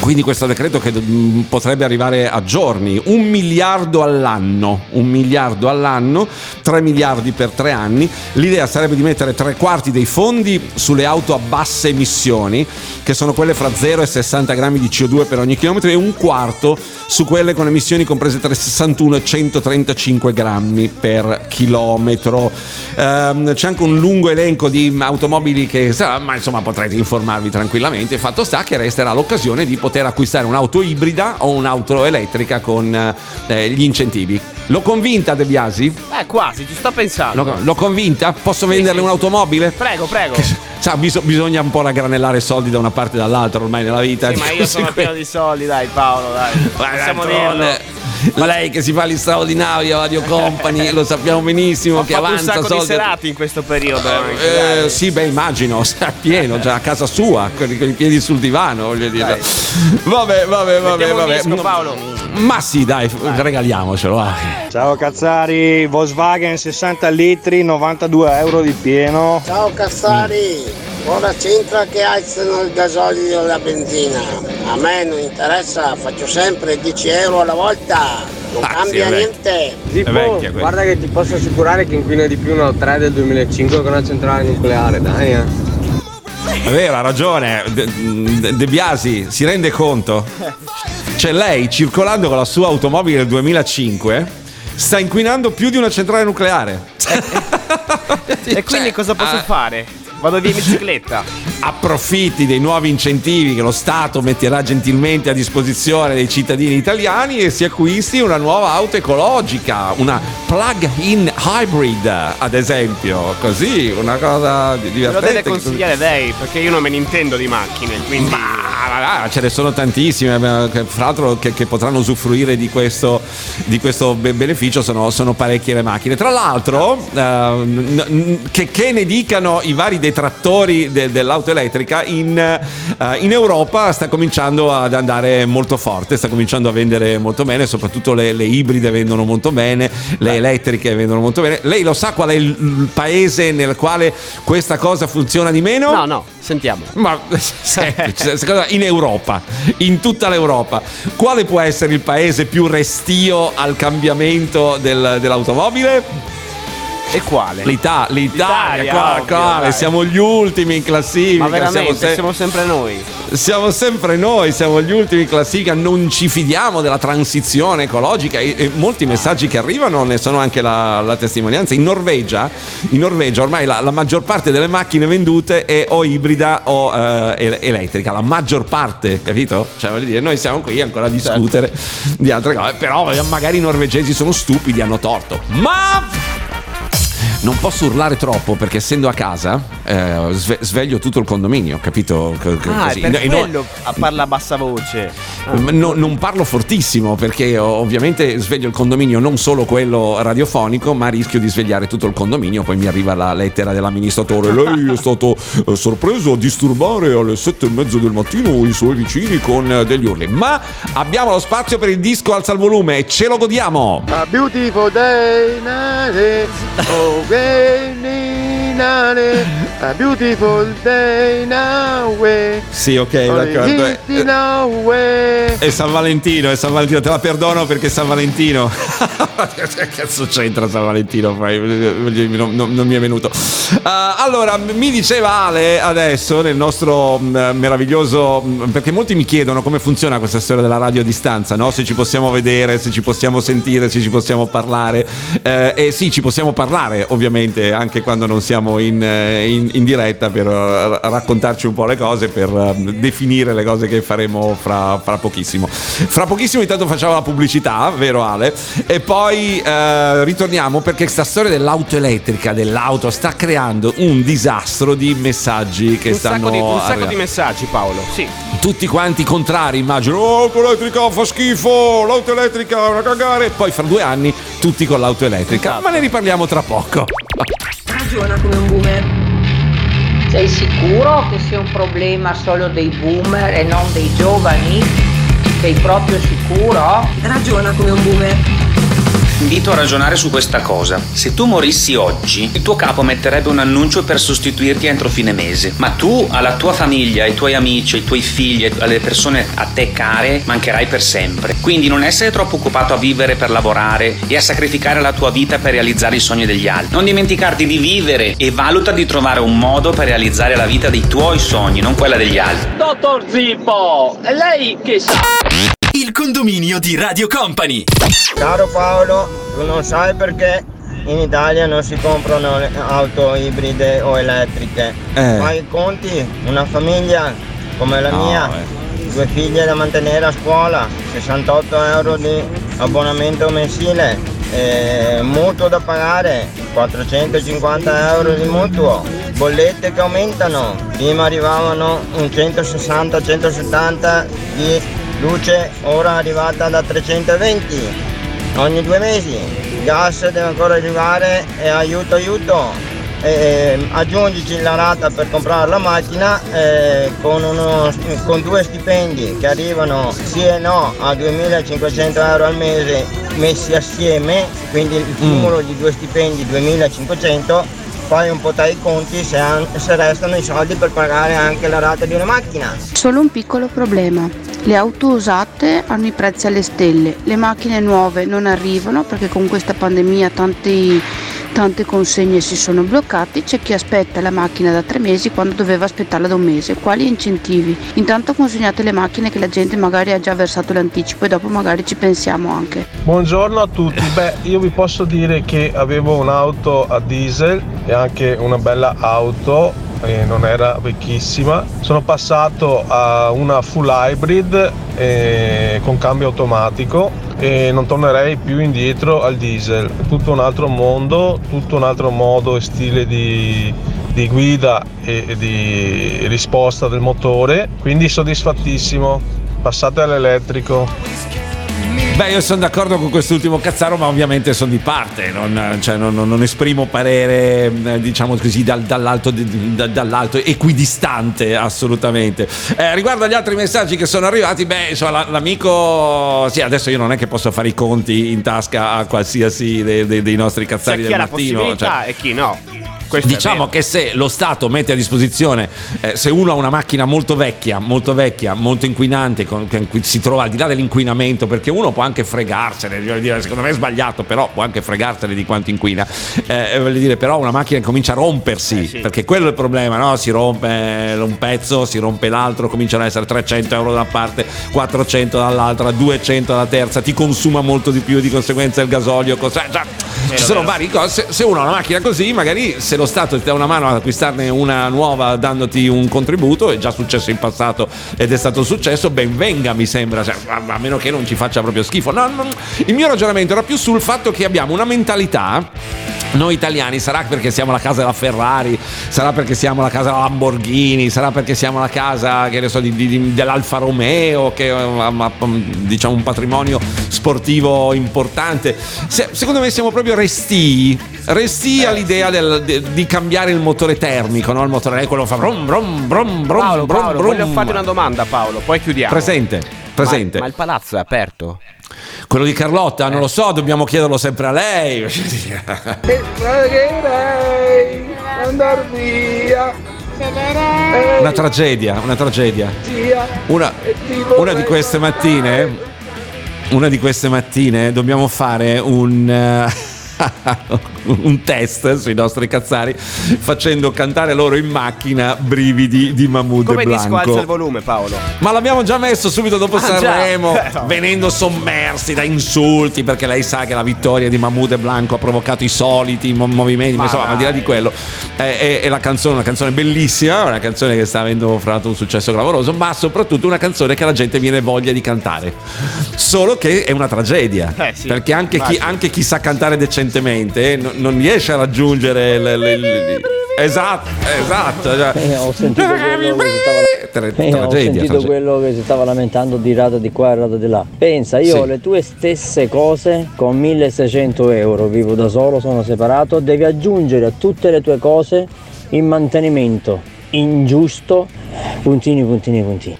Quindi questo decreto che mm, potrebbe arrivare a giorni, un miliardo all'anno, un miliardo all'anno, 3 miliardi per tre anni. L'idea sarebbe di mettere tre quarti dei fondi sulle auto a basse emissioni, che sono quelle fra 0 e 60 grammi di CO2 per ogni chilometro, e un quarto su quelle con emissioni comprese tra 61 e 135 grammi per chilometro. Ehm, c'è anche un lungo elenco di automobili che, ma insomma potrete informarvi tranquillamente. Fatto sta che resterà l'occasione di poter acquistare un'auto ibrida o un'auto elettrica con eh, gli incentivi. L'ho convinta De Biasi? Eh, quasi, ci sto pensando. L'ho, l'ho convinta? Posso venderle un'automobile? Prego, prego. Sa, bis- bisogna un po' raggranellare soldi da una parte e dall'altra ormai nella vita. Sì, ma (laughs) io sono pieno di soldi, dai Paolo, dai. Possiamo dirlo. Ma lei che si fa gli straordinari a Radio Company, lo sappiamo benissimo Ho che fatto un avanza sacco di soldi. serate in questo periodo. Eh, dai. sì, beh, immagino, (laughs) è pieno, già a casa sua, con, i- con i piedi sul divano, voglio dire. Vabbè, vabbè, vabbè, Mettiamo vabbè. disco, Paolo. Ma sì, dai, regaliamocelo. va. Ciao Cazzari, Volkswagen 60 litri, 92 euro di pieno. Ciao Cassari, ora c'entra che alzano il gasolio e la benzina. A me non interessa, faccio sempre 10 euro alla volta, non Ah, cambia sì, niente. Quella. guarda che ti posso assicurare che inquina di più una 3 del 2005 che una centrale nucleare, dai. Eh. È vero, ha ragione. De, De- De Biasi si rende conto? Cioè, lei circolando con la sua automobile del 2005 sta inquinando più di una centrale nucleare. (laughs) E quindi cosa posso ah. fare? Vado via in bicicletta. approfitti dei nuovi incentivi che lo Stato metterà gentilmente a disposizione dei cittadini italiani e si acquisti una nuova auto ecologica, una plug-in hybrid, ad esempio. Così, una cosa di- Me lo divertente. deve consigliare lei, perché io non me ne intendo di macchine, quindi... Ah, ce ne sono tantissime, fra l'altro che, che potranno usufruire di questo, di questo be- beneficio sono, sono parecchie le macchine. Tra l'altro, eh, che, che ne dicano i vari detrattori de- dell'auto elettrica, in, eh, in Europa sta cominciando ad andare molto forte, sta cominciando a vendere molto bene, soprattutto le, le ibride vendono molto bene, le elettriche vendono molto bene. Lei lo sa qual è il, il paese nel quale questa cosa funziona di meno? No, no, sentiamo. Ma (laughs) semplice, secondo me, in Europa, in tutta l'Europa, quale può essere il paese più restio al cambiamento del- dell'automobile? E quale? L'Ita- l'Italia, L'Italia, qua- ovvio, dai. siamo gli ultimi in classifica. Ma veramente, siamo, se- siamo sempre noi. siamo sempre noi, siamo gli ultimi in classifica, non ci fidiamo della transizione ecologica e, e molti messaggi che arrivano ne sono anche la, la testimonianza. In Norvegia, in Norvegia ormai la, la maggior parte delle macchine vendute è o ibrida o eh, ele- elettrica, la maggior parte, capito? Cioè voglio dire, noi siamo qui ancora a discutere di altre cose, però magari i norvegesi sono stupidi, hanno torto. Ma non posso urlare troppo perché essendo a casa eh, sve- sveglio tutto il condominio, capito? Co- Ah, così. è per no- quello a- parla a bassa voce. Ah. no- non parlo fortissimo perché ovviamente sveglio il condominio non solo quello radiofonico ma rischio di svegliare tutto il condominio poi mi arriva la lettera dell'amministratore lei è (laughs) stato eh, sorpreso a disturbare alle sette e mezzo del mattino i suoi vicini con eh, degli urli ma abbiamo lo spazio per il disco alza il volume e ce lo godiamo A beautiful day, nane, oh rainy nane, a beautiful day now, way. sì ok d'accordo eh, way. È San Valentino, è San Valentino, te la perdono perché è San Valentino. (laughs) che cazzo c'entra San Valentino? Non, non- non mi è venuto. Ah, allora, mi diceva Ale adesso nel nostro mm, meraviglioso. mm, Perché molti mi chiedono come funziona questa storia della radio a distanza, no? Se ci possiamo vedere, se ci possiamo sentire, se ci possiamo parlare. Eh, e sì, ci possiamo parlare, ovviamente, anche quando non siamo in, eh, in- in diretta per eh, raccontarci un po' le cose, per eh, definire le cose che faremo fra, fra pochissimo. Fra pochissimo intanto facciamo la pubblicità, vero Ale? E poi eh, ritorniamo perché questa storia dell'auto elettrica, dell'auto, sta creando un disastro di messaggi che Un stanno sacco, di, un sacco di messaggi, Paolo. Sì. Tutti quanti contrari, immagino. "Oh, L'auto elettrica fa schifo, l'auto elettrica è una cagare. Poi fra due anni tutti con l'auto elettrica. Ma ne riparliamo tra poco. Ragiona come un boomer. Sei sicuro che sia un problema solo dei boomer e non dei giovani? Sei proprio sicuro? Ragiona come un boomer. Invito a ragionare su questa cosa. Se tu morissi oggi, il tuo capo metterebbe un annuncio per sostituirti entro fine mese. Ma tu alla tua famiglia, ai tuoi amici, ai tuoi figli, alle persone a te care, mancherai per sempre. Quindi non essere troppo occupato a vivere per lavorare e a sacrificare la tua vita per realizzare i sogni degli altri. Non dimenticarti di vivere e valuta di trovare un modo per realizzare la vita dei tuoi sogni, non quella degli altri. Dottor Zippo, lei che sa? Il condominio di Radio Company. Caro Paolo, tu non sai perché in Italia non si comprano auto ibride o elettriche. Eh. Fai i conti, una famiglia come la No, mia, due figlie da mantenere a scuola, 68 euro di abbonamento mensile, eh, mutuo da pagare, 450 euro di mutuo, bollette che aumentano, prima arrivavano un 160-170 di luce, ora arrivata da 320 ogni due mesi, gas deve ancora arrivare e aiuto aiuto. E, aggiungici la rata per comprare la macchina eh, con, uno- con due stipendi che arrivano sì e no a 2500 euro al mese messi assieme, quindi il cumulo di due stipendi 2500, fai un po' i conti se, se restano i soldi per pagare anche la rata di una macchina. Solo un piccolo problema. Le auto usate hanno i prezzi alle stelle, le macchine nuove non arrivano perché con questa pandemia tanti- tante consegne si sono bloccate, c'è chi aspetta la macchina da tre mesi quando doveva aspettarla da un mese. Quali incentivi? Intanto consegnate le macchine che la gente magari ha già versato l'anticipo e dopo magari ci pensiamo anche. Buongiorno a tutti, beh io vi posso dire che avevo un'auto a diesel e anche una bella auto e non era vecchissima. Sono passato a una full hybrid eh, con cambio automatico e non tornerei più indietro al diesel. Tutto un altro mondo, tutto un altro modo e stile di, di guida e e di risposta del motore, quindi soddisfattissimo. Passate all'elettrico. Beh, io sono d'accordo con quest'ultimo cazzaro, ma ovviamente sono di parte, non, cioè, non- non- esprimo parere, eh, diciamo così, dal- dall'alto, dall'alto equidistante, assolutamente. Eh, riguardo agli altri messaggi che sono arrivati, beh, insomma, la- l'amico, sì, adesso io non è che posso fare i conti in tasca a qualsiasi dei, dei- dei nostri cazzari chi del ha la mattino. possibilità cioè. e chi no. Questo Diciamo che se lo Stato mette a disposizione, eh, se uno ha una macchina molto vecchia, molto vecchia, molto inquinante, con, con si trova al di là dell'inquinamento, perché uno può anche fregarsene, voglio dire, secondo me è sbagliato, però può anche fregarsene di quanto inquina. Eh, voglio dire, però una macchina comincia a rompersi, perché quello è il problema, no? Si rompe un pezzo, si rompe l'altro, cominciano ad essere 300 euro da una parte, 400 dall'altra, 200 dalla terza, ti consuma molto di più, di conseguenza il gasolio, cioè, ci sono varie cose. Se, uno ha una macchina così, magari se lo Stato ti dà una mano ad acquistarne una nuova dandoti un contributo, è già successo in passato ed è stato successo, ben venga mi sembra, cioè, a, a meno che non ci faccia proprio schifo. No, no, il mio ragionamento era più sul fatto che abbiamo una mentalità noi italiani sarà perché siamo la casa della Ferrari, sarà perché siamo la casa della Lamborghini, sarà perché siamo la casa che ne so, di- di- dell'Alfa Romeo, che ha ha, diciamo un patrimonio sportivo importante. Se- secondo me siamo proprio restii, restii all'idea del- de- di cambiare il motore termico, no? il motore quello fa brum brum brum brum Paolo, brum, Paolo, brum. voglio farti una domanda, Paolo, poi chiudiamo. Presente, presente. Ma, ma il palazzo è aperto? Quello di Carlotta, non lo so, dobbiamo chiederlo sempre a lei. (laughs) Pregherei andar via. Una tragedia, una tragedia. Una, una di queste mattine, una di queste mattine dobbiamo fare un, eh, (laughs) un test sui nostri cazzari facendo cantare loro in macchina brividi di Mahmood Come e disco alza il Blanco. volume, Paolo? Ma l'abbiamo già messo subito dopo Ah? Sanremo, Eh, no. venendo sommersi da insulti, perché lei sa che la vittoria di Mahmood e Blanco ha provocato i soliti mo- movimenti, ma Ma insomma, al di là di quello, è, è- è la canzone, una canzone bellissima, una canzone che sta avendo fra l'altro un successo clamoroso, ma soprattutto una canzone che la gente viene voglia di cantare. Solo che è una tragedia, Eh, sì, perché anche chi, anche chi sa cantare decentemente eh, non, non riesce a raggiungere le- le- le- Esatto, esatto. cioè- Eh, ho sentito quello che si stava, Eh, ho tragedia, sentito tragedia. quello che si stava lamentando di rata di qua e rata di là. Pensa, io Sì. ho le tue stesse cose con 1600 euro, vivo da solo, sono separato, devi aggiungere a tutte le tue cose il mantenimento ingiusto, puntini, puntini, puntini.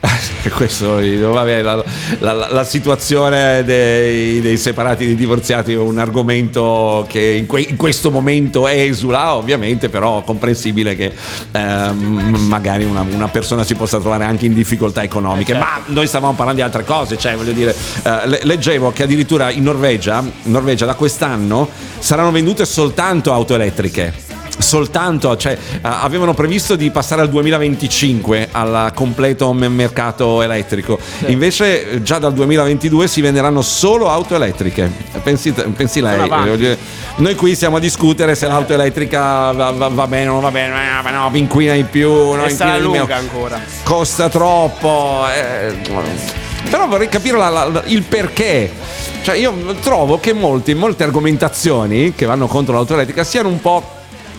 (laughs) Questo, vabbè, la, la- la- situazione dei, dei separati, dei divorziati è un argomento che in, que- in questo momento esula, ovviamente, però comprensibile che ehm, magari una, una persona si possa trovare anche in difficoltà economiche. Ma noi stavamo parlando di altre cose, cioè voglio dire, eh, le- leggevo che addirittura in Norvegia, in Norvegia da quest'anno saranno vendute soltanto auto elettriche soltanto, cioè avevano previsto di passare al 2025 al completo mercato elettrico. Invece eh, già dal 2022 si venderanno solo auto elettriche. Pensi, pensi lei? Noi qui stiamo a discutere se l'auto elettrica va, va- va bene o non va bene, eh, no, inquina di più, no, inquina di meno lunga ancora. costa troppo. eh, però vorrei capire la- la- il perché. Cioè, io trovo che molti, molte argomentazioni che vanno contro l'auto elettrica siano un po'.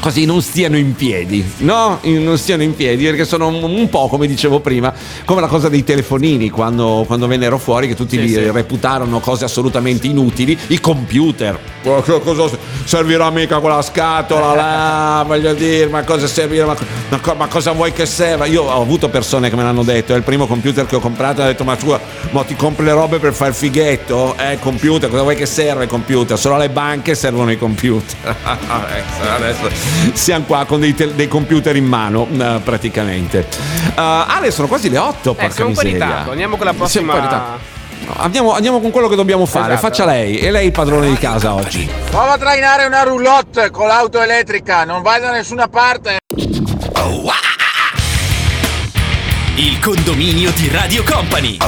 Così non stiano in piedi, no? Non stiano in piedi perché sono un, un po', come dicevo prima, come la cosa dei telefonini quando, quando vennero fuori, che tutti Sì, li sì. reputarono cose assolutamente inutili. I computer, che cosa servirà mica quella scatola là? (laughs) Voglio dire, ma cosa servirà? Ma, ma ma cosa vuoi che serva? Io ho avuto persone che me l'hanno detto, è il primo computer che ho comprato, ho detto ma scusa, ma ti compri le robe per fare il fighetto? Eh, computer, cosa vuoi che serva il computer? Solo alle banche servono i computer. (laughs) Adesso siamo qua con dei, tel- dei computer in mano, eh, praticamente. Uh, Ale, sono quasi le 8, Eh, porca siamo un po' in miseria. ritardo. Andiamo con la prossima. Andiamo, andiamo con quello che dobbiamo fare, Esatto. faccia lei, e lei il padrone di casa oggi. Prova a trainare una roulotte con l'auto elettrica, non vai da nessuna parte. Il condominio di Radio Company.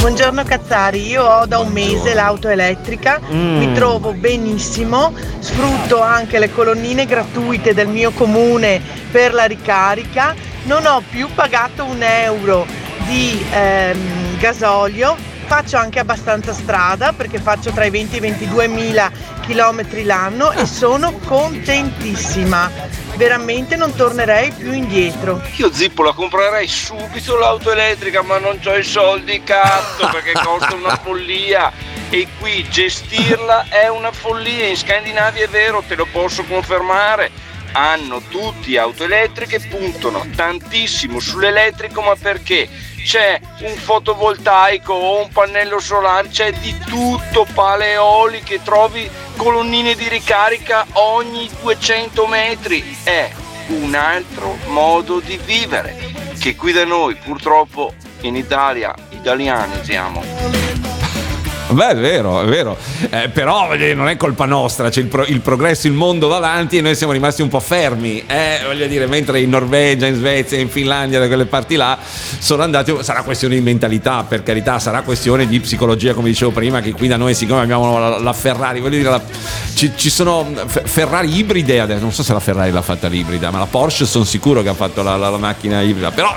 Buongiorno Cazzari, io ho da un mese l'auto elettrica, Mm. mi trovo benissimo, sfrutto anche le colonnine gratuite del mio comune per la ricarica, non ho più pagato un euro di ehm, gasolio, faccio anche abbastanza strada perché faccio tra i 20 e i 22 mila chilometri l'anno e sono contentissima, veramente non tornerei più indietro. Io Zippo la comprerei subito l'auto elettrica, ma non ho i soldi, cazzo, perché costa una follia. E qui gestirla è una follia. In Scandinavia è vero, te lo posso confermare. Hanno tutti auto elettriche, puntano tantissimo sull'elettrico, ma perché? C'è un fotovoltaico o un pannello solare, c'è di tutto, pale eoliche, trovi colonnine di ricarica ogni 200 metri. È un altro modo di vivere che qui da noi purtroppo in Italia italiani siamo. Beh, è vero, è vero. Eh, però non è colpa nostra, c'è il, pro- il progresso, il mondo va avanti e noi siamo rimasti un po' fermi. Eh, voglio dire, mentre in Norvegia, in Svezia, in Finlandia, da quelle parti là, sono andati. Sarà questione di mentalità, per carità, sarà questione di psicologia, come dicevo prima, che qui da noi, siccome abbiamo la, la Ferrari, voglio dire, la- ci, ci sono F- Ferrari ibride adesso. Non so se la Ferrari l'ha fatta l'ibrida, ma la Porsche sono sicuro che ha fatto la, la- macchina ibrida. Però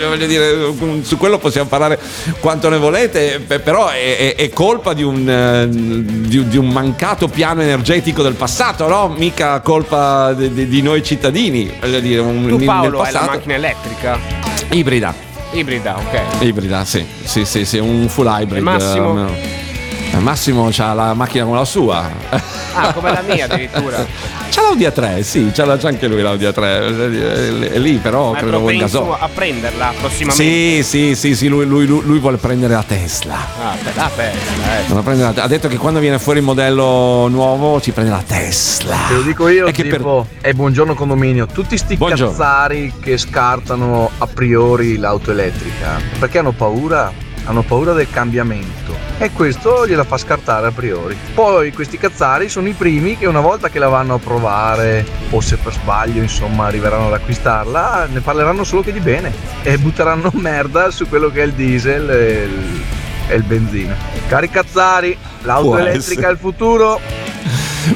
eh, voglio dire, su quello possiamo parlare quanto ne volete, pe- però è, è- è colpa di un, eh, di, di un mancato piano energetico del passato, no? Mica colpa di, di- noi cittadini. Dire, un, Tu Paolo hai la macchina elettrica? Ibrida. Ibrida, ok. Ibrida, sì, sì, sì, sì, un full hybrid. E Massimo? eh, Massimo ha la macchina come la sua. Ah, come la mia addirittura. (laughs) C'ha l'Audi A3, sì, c'ha, c'ha anche lui l'Audi A3. È lì però Ma è credo propenso gasolio. a prenderla prossimamente. Sì, sì, sì, sì, lui, lui- lui- lui vuole prendere la Tesla. Ah, beh, la bella, eh. La prende la- ha detto che quando viene fuori il modello nuovo ci prende la Tesla. Te lo dico io, E che per- tipo, e buongiorno condominio. Tutti sti Buongiorno. cazzari che scartano a priori l'auto elettrica, perché hanno paura? Hanno paura del cambiamento. E questo gliela fa scartare a priori. Poi questi cazzari sono i primi che una volta che la vanno a provare, o se per sbaglio insomma arriveranno ad acquistarla, ne parleranno solo che di bene. E butteranno (laughs) merda su quello che è il diesel e il, e il benzina. Cari cazzari, l'auto Può elettrica essere. è il futuro.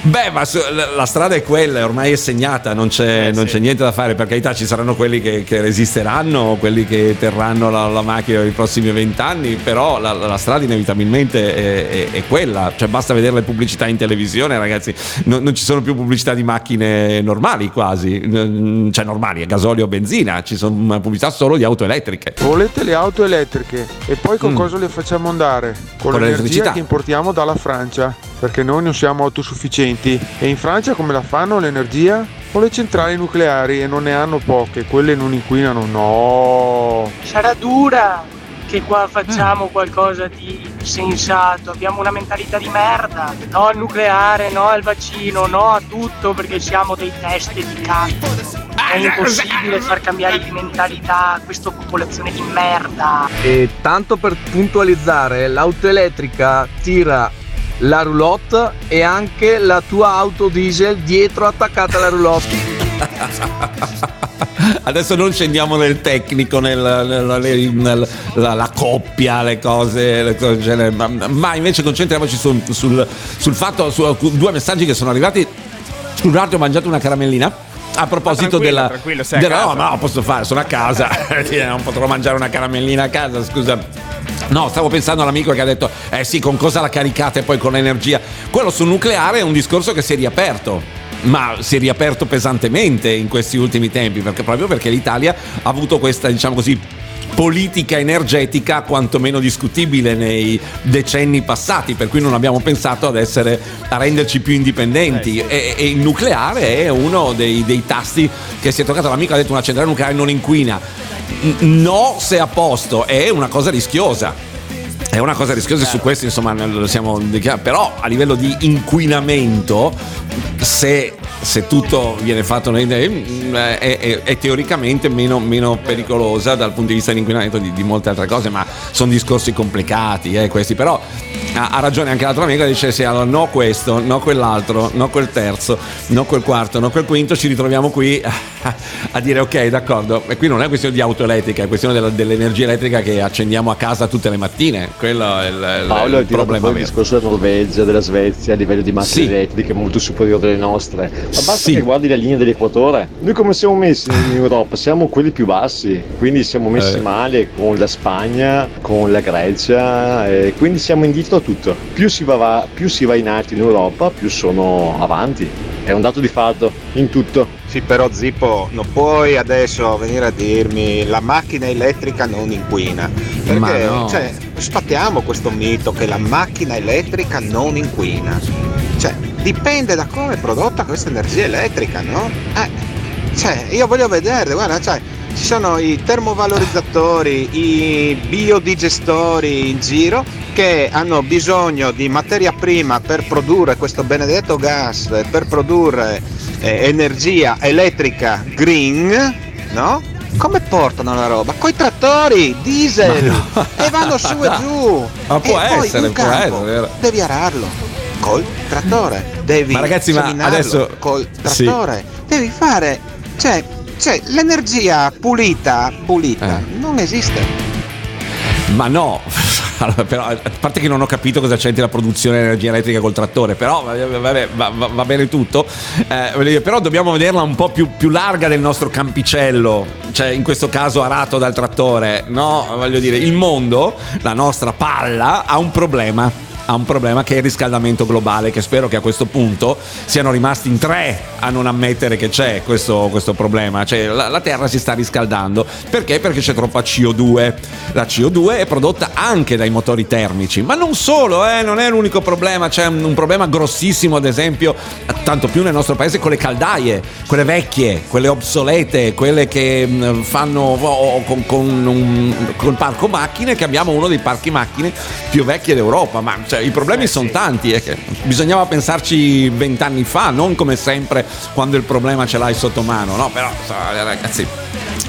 Beh, ma su- la, la strada è quella, ormai è segnata, non c'è, non c'è niente da fare. Per carità, ci saranno quelli che, che resisteranno, quelli che terranno la, la macchina nei prossimi vent'anni, però la, la strada inevitabilmente è, è- è quella. Cioè, basta vedere le pubblicità in televisione, ragazzi. Non, non ci sono più pubblicità di macchine normali quasi, cioè normali, a gasolio o benzina, ci sono pubblicità solo di auto elettriche. Volete le auto elettriche e poi con Mm. cosa le facciamo andare? Con, Con l'energia che importiamo dalla Francia, perché noi non siamo autosufficienti. E in Francia come la fanno l'energia? Con le centrali nucleari e non ne hanno poche, quelle non inquinano, no. Sarà dura che qua facciamo qualcosa di sensato, abbiamo una mentalità di merda, no al nucleare, no al vaccino, no a tutto perché siamo dei teste di cazzo. È impossibile (laughs) far cambiare di mentalità a questa popolazione di merda. E tanto per puntualizzare, l'auto elettrica tira la roulotte e anche la tua auto diesel dietro attaccata alla roulotte. (laughs) Adesso non scendiamo nel tecnico, nel, nel- nel- nel- la, la coppia, le cose, le cose del genere, ma, ma invece concentriamoci sul, sul- sul fatto, su due messaggi che sono arrivati. Scusate, ho mangiato una caramellina. A proposito tranquillo, della, tranquillo, sei a della- casa. no, no, posso fare, sono a casa, (laughs) non potrò mangiare una caramellina a casa, scusa. No, stavo pensando all'amico che ha detto, eh sì, con cosa la caricate poi con l'energia? Quello sul nucleare è un discorso che si è riaperto. Ma si è riaperto pesantemente in questi ultimi tempi, perché proprio perché l'Italia ha avuto questa, diciamo così, politica energetica quantomeno discutibile nei decenni passati, per cui non abbiamo pensato ad essere a renderci più indipendenti. E, e il nucleare è uno dei, dei tasti che si è toccato. L'amico ha detto una centrale nucleare non inquina. No, se a posto, è una cosa rischiosa. È una cosa rischiosa e su questo insomma siamo però a livello di inquinamento se, se tutto viene fatto eh, è, è- è teoricamente meno, meno pericolosa dal punto di vista dell'inquinamento di, di molte altre cose ma sono discorsi complicati eh, questi però ha, ha ragione anche l'altro amico dice sì, allora, no questo, no quell'altro, no quel terzo, no quel quarto, no quel quinto ci ritroviamo qui (laughs) a dire ok, d'accordo. E qui non è questione di auto elettrica, è questione della- dell'energia elettrica che accendiamo a casa tutte le mattine. Quello è il, Paolo il problema fuori il discorso della Norvegia, della Svezia a livello di macchine Sì. elettriche molto superiore alle nostre. Ma basta Sì. che guardi la linea dell'equatore. Noi come siamo messi in (laughs) Europa? Siamo quelli più bassi, quindi siamo messi Eh. male con la Spagna, con la Grecia, e quindi siamo indietro a tutto. Più si, va- più si va in alto in Europa, più sono avanti. È un dato di fatto in tutto. Sì, però Zippo, non puoi adesso venire a dirmi la macchina elettrica non inquina. Perché no. cioè, sfattiamo questo mito che la macchina elettrica non inquina. Cioè, dipende da come è prodotta questa energia elettrica, no? Eh, cioè, io voglio vedere, guarda, cioè, ci sono i termovalorizzatori, i biodigestori in giro che hanno bisogno di materia prima per produrre questo benedetto gas, per produrre eh, energia elettrica green, no? Come portano la roba? Coi trattori, diesel e vanno su e giù. Ma può e essere, può essere. Devi ararlo col trattore, devi Ma ragazzi, ma adesso- col sì. trattore, devi fare, cioè, cioè l'energia pulita, pulita, Eh. non esiste. Ma no, Allora, però, a parte che non ho capito cosa c'entri la produzione di energia elettrica col trattore, però vabbè, va, va- va bene tutto. Eh, però dobbiamo vederla un po' più, più larga del nostro campicello, cioè in questo caso arato dal trattore. No, voglio dire, il mondo, la nostra palla, ha un problema. Ha un problema che è il riscaldamento globale, che spero che a questo punto siano rimasti in tre a non ammettere che c'è questo, questo problema. Cioè, la, la Terra si sta riscaldando. Perché? Perché c'è troppa CO2. La CO2 è prodotta anche dai motori termici, ma non solo, eh, non è l'unico problema. C'è un, un problema grossissimo, ad esempio, tanto più nel nostro paese, con le caldaie, quelle vecchie, quelle obsolete, quelle che mh, fanno oh, con, con un, col parco macchine, che abbiamo uno dei parchi macchine più vecchi d'Europa. Ma cioè, i problemi sono tanti, è che bisognava pensarci vent'anni fa, non come sempre quando il problema ce l'hai sotto mano, no? Però, so, ragazzi.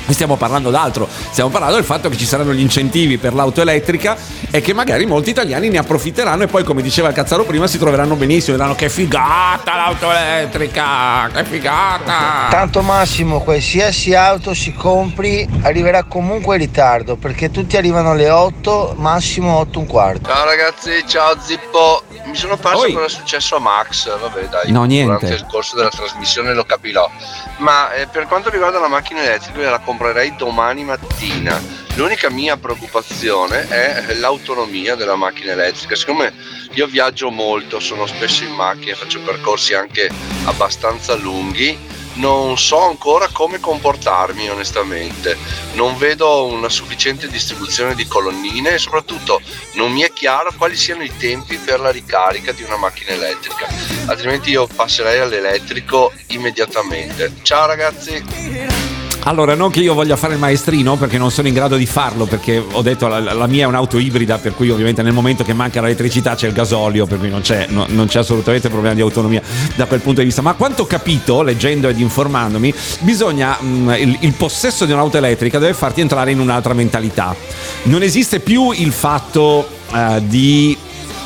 Qui stiamo parlando d'altro, stiamo parlando del fatto che ci saranno gli incentivi per l'auto elettrica e che magari molti italiani ne approfitteranno e poi come diceva il Cazzaro prima si troveranno benissimo, diranno che figata l'auto elettrica, che figata! Tanto Massimo, qualsiasi auto si compri arriverà comunque in ritardo perché tutti arrivano alle 8, massimo 8 un quarto. Ciao ragazzi, ciao Zippo. Mi sono perso cosa è successo a Max. Vabbè, dai. No, niente. Durante il corso della trasmissione lo capirò. Ma eh, per quanto riguarda la macchina elettrica, io la comprerei domani mattina. L'unica mia preoccupazione è l'autonomia della macchina elettrica. Siccome io viaggio molto, sono spesso in macchina, faccio percorsi anche abbastanza lunghi. Non so ancora come comportarmi onestamente, non vedo una sufficiente distribuzione di colonnine e soprattutto non mi è chiaro quali siano i tempi per la ricarica di una macchina elettrica, altrimenti io passerei all'elettrico immediatamente. Ciao ragazzi! Allora, non che io voglia fare il maestrino perché non sono in grado di farlo, perché ho detto la, la mia è un'auto ibrida, per cui ovviamente nel momento che manca l'elettricità c'è il gasolio, per cui non c'è, no- non c'è assolutamente problema di autonomia da quel punto di vista. Ma quanto ho capito, leggendo ed informandomi, bisogna mh, il, il possesso di un'auto elettrica deve farti entrare in un'altra mentalità. Non esiste più il fatto eh, di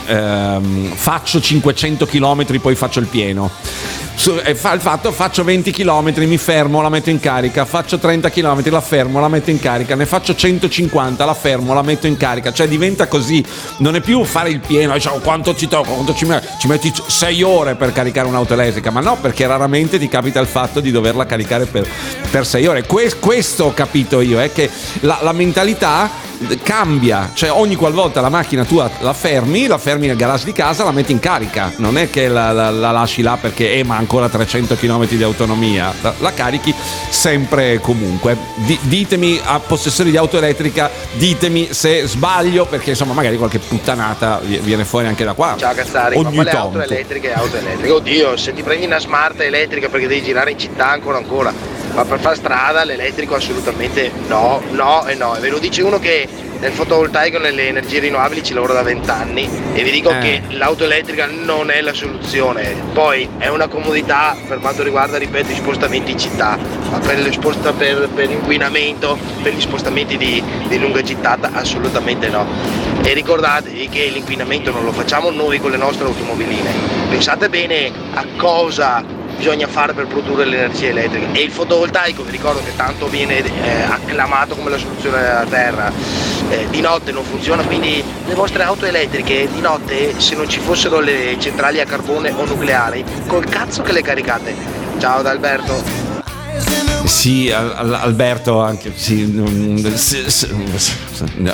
ehm, faccio 500 km poi faccio il pieno fa il fatto faccio 20 km mi fermo la metto in carica. Faccio 30 km la fermo la metto in carica. Ne faccio 150 la fermo la metto in carica. Cioè diventa così. Non è più fare il pieno diciamo, quanto ci tocca quanto ci, ci metti 6 ore per caricare un'auto elettrica. Ma no perché raramente ti capita il fatto di doverla caricare per, per 6 ore. Que- questo ho capito io è che la, la mentalità cambia, cioè ogni qualvolta la macchina tu la fermi, la fermi nel garage di casa, la metti in carica, non è che la, la- la lasci là perché eh, ma ancora 300 km di autonomia, la, la carichi sempre e comunque. Di- ditemi a possessori di auto elettrica, ditemi se sbaglio perché insomma magari qualche puttanata vi- viene fuori anche da qua. Ciao Cazzari, ma ogni quale auto tanto. elettrica e auto elettrica? Oddio, se ti prendi una smart elettrica perché devi girare in città ancora ancora, ma per fare strada l'elettrico assolutamente no, no e no. E ve lo dice uno che nel fotovoltaico nelle energie rinnovabili ci lavora da 20 anni e vi dico Eh. che l'auto elettrica non è la soluzione. Poi è una comodità per quanto riguarda, ripeto, i spostamenti in città, ma per, sposta- per, per l'inquinamento, per gli spostamenti di, di lunga gittata assolutamente no. E ricordatevi che l'inquinamento non lo facciamo noi con le nostre automobiline. Pensate bene a cosa bisogna fare per produrre l'energia elettrica. E il fotovoltaico, vi ricordo che tanto viene eh, acclamato come la soluzione della Terra, eh, di notte non funziona, quindi le vostre auto elettriche di notte, se non ci fossero le centrali a carbone o nucleari, col cazzo che le caricate. Ciao da Alberto. Sì, Al- Al- Alberto anche sì,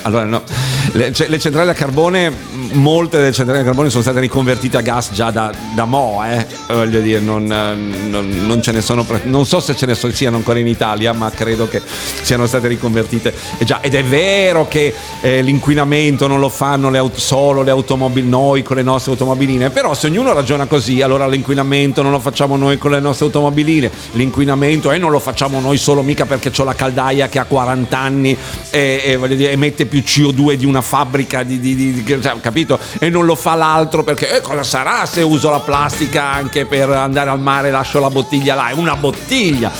allora no. Le, cioè, le centrali a carbone, molte delle centrali a carbone sono state riconvertite a gas già da, da mo', eh. voglio dire, non, eh, non- non ce ne sono, non so se ce ne so- siano ancora in Italia, ma credo che siano state riconvertite. E già, ed è vero che eh, l'inquinamento non lo fanno le aut- solo le automobili, noi con le nostre automobiline, però se ognuno ragiona così, allora l'inquinamento non lo facciamo noi con le nostre automobiline, l'inquinamento e non lo facciamo noi solo mica perché ho la caldaia che ha 40 anni e, e dire, emette più CO2 di una fabbrica di, di- di- cioè, capito? E non lo fa l'altro perché eh, cosa sarà se uso la plastica anche per andare al mare e lascio la bottiglia là? È una bottiglia.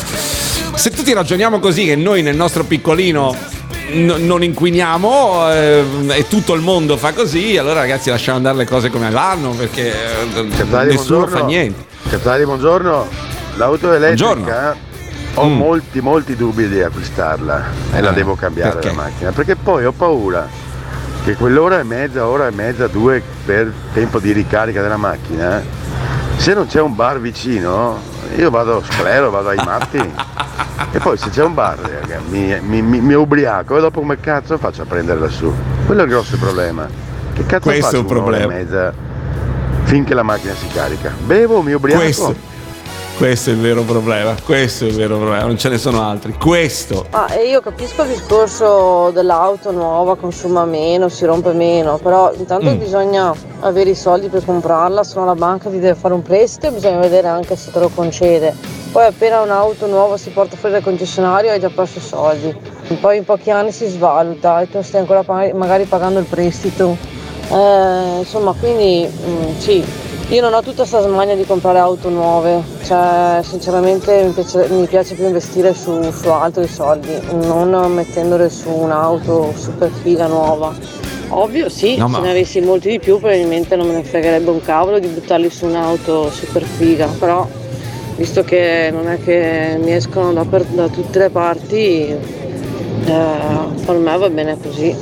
Se tutti ragioniamo così che noi nel nostro piccolino no- non inquiniamo eh, e tutto il mondo fa così, allora ragazzi lasciamo andare le cose come vanno perché eh, Capitani, nessuno buongiorno. fa niente. Capitani, buongiorno. L'auto elettrica Buongiorno. ho Mm. molti, molti dubbi di acquistarla e la Eh, devo cambiare perché? la macchina perché poi ho paura che quell'ora e mezza, ora e mezza, due per tempo di ricarica della macchina, se non c'è un bar vicino, io vado sclero, vado ai matti. E poi se c'è un bar raga, mi, mi, mi- mi ubriaco e dopo come cazzo faccio a prendere lassù? Quello è il grosso problema. Che cazzo Questo faccio è un e problema. mezza finché la macchina si carica? Bevo, mi ubriaco. Questo. Questo è il vero problema, questo è il vero problema, non ce ne sono altri. Questo. Ah, e io capisco il discorso dell'auto nuova, consuma meno, si rompe meno, però intanto Mm. bisogna avere i soldi per comprarla, se no la banca ti deve fare un prestito e bisogna vedere anche se te lo concede. Poi appena un'auto nuova si porta fuori dal concessionario hai già perso i soldi. Poi in pochi anni si svaluta e tu stai ancora pag- magari pagando il prestito. Eh, insomma, quindi mm, sì, io non ho tutta questa smania di comprare auto nuove, cioè sinceramente mi piace, mi piace più investire su, su altri soldi, non mettendole su un'auto super figa nuova. Ovvio sì, No, ma- se ne avessi molti di più probabilmente non me ne fregherebbe un cavolo di buttarli su un'auto super figa, però visto che non è che mi escono da, per- da tutte le parti, eh, per me va bene così.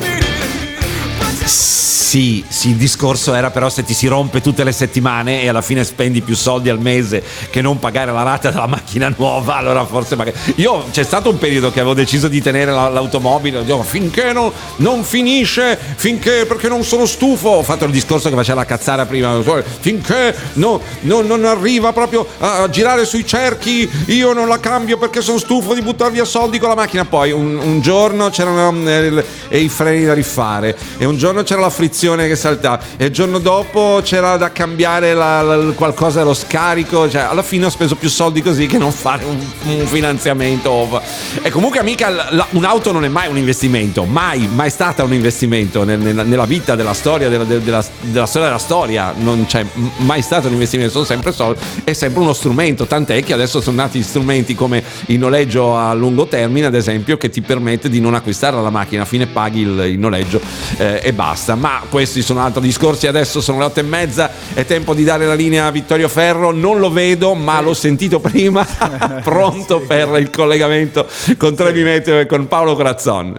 Sì, sì, il discorso era però se ti si rompe tutte le settimane e alla fine spendi più soldi al mese che non pagare la rata della macchina nuova, allora forse magari... Io c'è stato un periodo che avevo deciso di tenere la- l'automobile, dicevo, finché non, non finisce, finché perché non sono stufo, ho fatto il discorso che faceva la cazzara prima, finché no- no- non arriva proprio a, girare sui cerchi, io non la cambio perché sono stufo di buttare via soldi con la macchina, poi un, un giorno c'erano eh, i freni da rifare e un giorno c'era la frizione che saltava e il giorno dopo c'era da cambiare la- la- qualcosa dello scarico, cioè alla fine ho speso più soldi così che non fare un, un finanziamento. E comunque amica, la- un'auto non è mai un investimento, mai, mai stata un investimento nel- nella, nella vita della storia, della, della- della- storia della storia, non c'è mai stato un investimento, sono sempre soldi, è sempre uno strumento, tant'è che adesso sono nati strumenti come il noleggio a lungo termine, ad esempio, che ti permette di non acquistare la macchina, a fine paghi il, il noleggio eh, e basta. Ma questi sono altri discorsi, adesso sono le otto e mezza, è tempo di dare la linea a Vittorio Ferro, non lo vedo, ma l'ho sentito prima, (laughs) pronto (laughs) per il collegamento con Trevi Meteo e con Paolo Corazzon.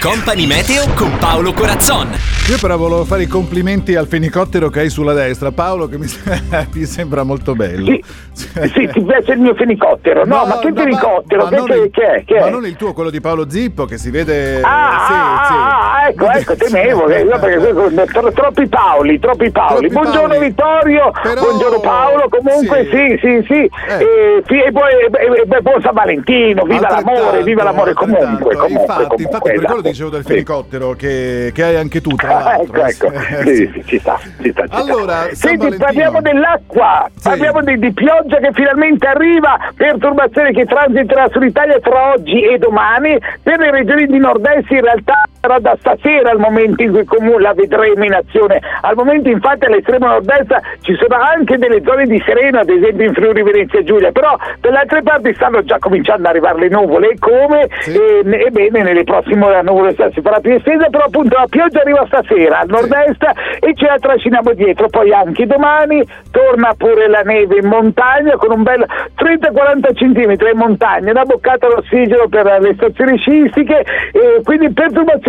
Company Meteo con Paolo Corazzon. Io però volevo fare i complimenti al fenicottero che hai sulla destra, Paolo, che mi, (laughs) mi sembra molto bello. (laughs) Sì, ti piace il mio fenicottero? No, ma che fenicottero? ma Che, non che, il- che è? Che ma è? non il tuo, quello di Paolo Zippo, che si vede. Ah, sì, ah, sì. ah, ecco, ecco, temevo, che io perché tro- troppi Paoli, troppi Paoli. Troppi buongiorno Paoli. Vittorio, Però- buongiorno Paolo, comunque sì, sì, sì, E, fi- e poi e- e- e buon San Valentino, viva l'amore, viva l'amore comunque, comunque, Infatti, comunque, infatti per quello esatto. dicevo del Sì. fenicottero che, che hai anche tu, tra Ah, l'altro. ecco, ecco, Eh, sì, sì, ci sta, ci sta, ci sta. Allora, San Senti, parliamo dell'acqua, parliamo di, di pioggia che finalmente arriva, perturbazione che transiterà sull'Italia tra oggi e domani, per le regioni di nord-est in realtà sarà da stasera il momento in cui comunque la vedremo in azione. Al momento infatti all'estremo nord-est ci sono anche delle zone di sereno, ad esempio in Friuli Venezia Giulia, però per le altre parti stanno già cominciando ad arrivare le nuvole e come? E, ebbene nelle prossime la nuvole si farà più estesa, però appunto la pioggia arriva stasera al nord-est e ce la trasciniamo dietro, poi anche domani torna pure la neve in montagna con un bel 30-40 cm in montagna, una boccata d'ossigeno per le stazioni sciistiche e quindi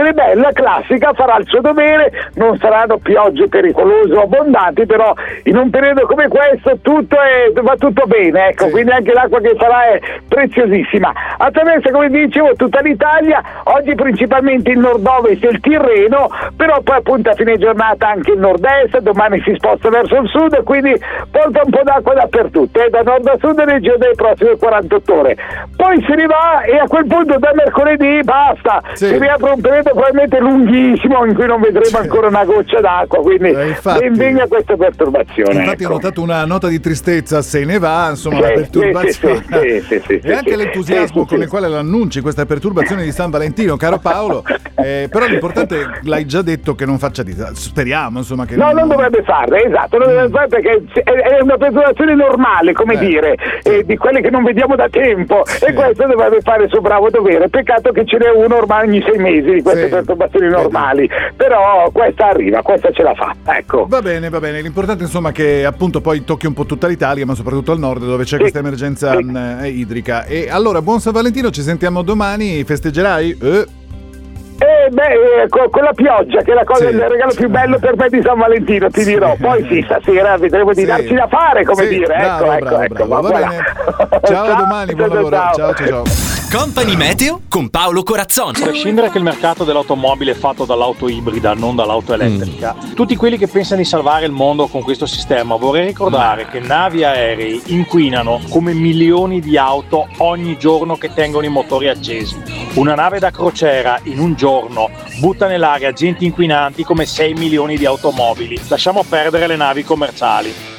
perturbazione bella, classica, farà il suo dovere, non saranno piogge pericolose o abbondanti, però in un periodo come questo tutto è, va tutto bene, ecco, quindi anche l'acqua che farà è preziosissima. Attraverso, come dicevo, tutta l'Italia, oggi principalmente il nord-ovest e il Tirreno, però poi appunto a fine giornata anche il nord-est, domani si sposta verso il sud, quindi porta un po' d'acqua dappertutto, eh, da nord a sud nel giro delle prossime 48 ore. Poi si riva e a quel punto da mercoledì basta, si riapre un periodo probabilmente lunghissimo in cui non vedremo ancora una goccia d'acqua, quindi ben venga questa perturbazione. Infatti ecco. ho notato una nota di tristezza, se ne va, insomma, Sì, la perturbazione. sì, sì, sì, (laughs) e anche l'entusiasmo con il quale l'annunci questa perturbazione di San Valentino, caro Paolo. (laughs) Eh, però l'importante, l'hai già detto, che non faccia disastro. Speriamo, insomma, che No, non dovrebbe farle, esatto, non dovrebbe farle perché è è una perturbazione normale, come Eh, dire, eh, di quelle che non vediamo da tempo e questo dovrebbe fare il suo bravo dovere. Peccato che ce n'è uno ormai ogni sei mesi di queste perturbazioni normali, però questa arriva, questa ce la fa, ecco. Va bene, va bene. L'importante insomma è che appunto poi tocchi un po' tutta l'Italia, ma soprattutto al nord dove c'è questa emergenza mh, eh, idrica. E allora, buon San Valentino, ci sentiamo domani. Festeggerai? Eh. Eh beh, eh, co- con, la pioggia, che è la cosa, il regalo più bello per me di San Valentino, ti dirò. Poi sì, stasera vedremo di Sì. darci da fare, come Sì, dire. bravo, ecco, ecco, bravo, ecco. bravo. Va bene. (laughs) Ciao, a domani, buon lavoro. Ciao, ciao, ciao. Company Meteo con Paolo Corazzoni. A prescindere che il mercato dell'automobile è fatto dall'auto ibrida, non dall'auto elettrica, tutti quelli che pensano di salvare il mondo con questo sistema, vorrei ricordare che navi e aerei inquinano come milioni di auto ogni giorno che tengono i motori accesi. Una nave da crociera in un giorno butta nell'aria agenti inquinanti come 6 milioni di automobili. Lasciamo perdere le navi commerciali.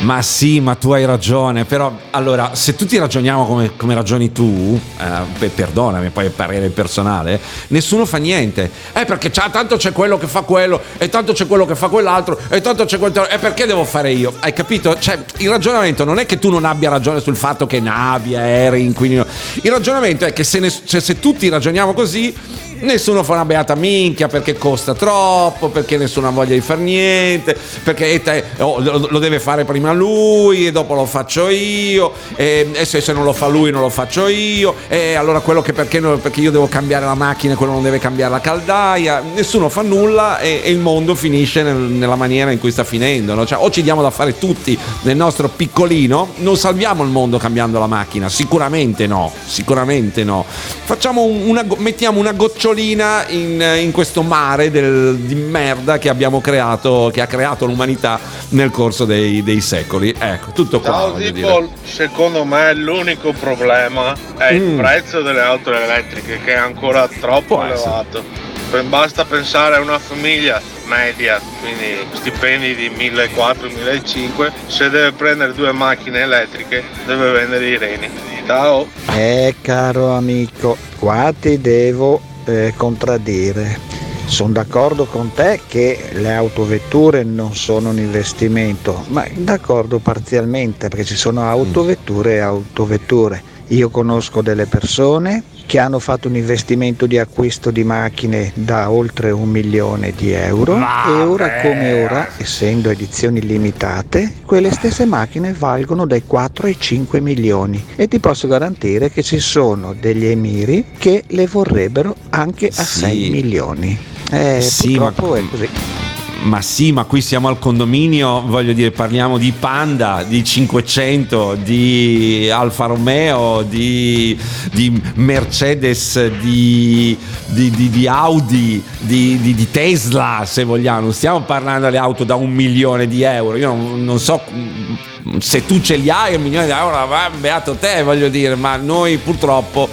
Ma sì, ma tu hai ragione, però allora, se tutti ragioniamo come, come ragioni tu, eh, beh, perdonami, poi è parere personale, nessuno fa niente. Eh, perché tanto c'è quello che fa quello, e tanto c'è quello che fa quell'altro, e tanto c'è quel... E perché devo fare io? Hai capito? Cioè, il ragionamento non è che tu non abbia ragione sul fatto che navi, aerei, inquinino. Il ragionamento è che se, ne- cioè, se tutti ragioniamo così, Nessuno fa una beata minchia perché costa troppo, perché nessuno ha voglia di fare niente, perché te- oh, lo, deve fare prima lui e dopo lo faccio io, e, e se, se non lo fa lui non lo faccio io, e allora quello che perché, perché io devo cambiare la macchina e quello non deve cambiare la caldaia, nessuno fa nulla e, e il mondo finisce nel- nella maniera in cui sta finendo. no? Cioè, o ci diamo da fare tutti nel nostro piccolino, non salviamo il mondo cambiando la macchina, sicuramente no, sicuramente no. Una, mettiamo una gocciolina in, in questo mare del- di merda che abbiamo creato, che ha creato l'umanità nel corso dei, dei secoli. Ecco, tutto qua. Dire. Zippo, secondo me l'unico problema è il Mm. prezzo delle auto elettriche che è ancora troppo elevato. Pe- Basta pensare a una famiglia media, quindi stipendi di 1.400-1.500, se deve prendere due macchine elettriche deve vendere i reni. Ciao! Eh caro amico, qua ti devo eh, contraddire. Sono d'accordo con te che le autovetture non sono un investimento, ma d'accordo parzialmente perché ci sono autovetture e autovetture. Io conosco delle persone che hanno fatto un investimento di acquisto di macchine da oltre un milione di euro e ora come ora, essendo edizioni limitate, quelle stesse macchine valgono dai 4 ai 5 milioni e ti posso garantire che ci sono degli emiri che le vorrebbero anche a Sì. 6 milioni. Eh, Sì, ma- è così. Ma sì, ma qui siamo al condominio, voglio dire, parliamo di Panda, di 500, di Alfa Romeo, di, di Mercedes, di, di- di- di Audi, di, Tesla, se vogliamo. Non stiamo parlando delle auto da un milione di euro. Io non, non so se tu ce li hai un milione di euro, beato te, voglio dire, ma noi purtroppo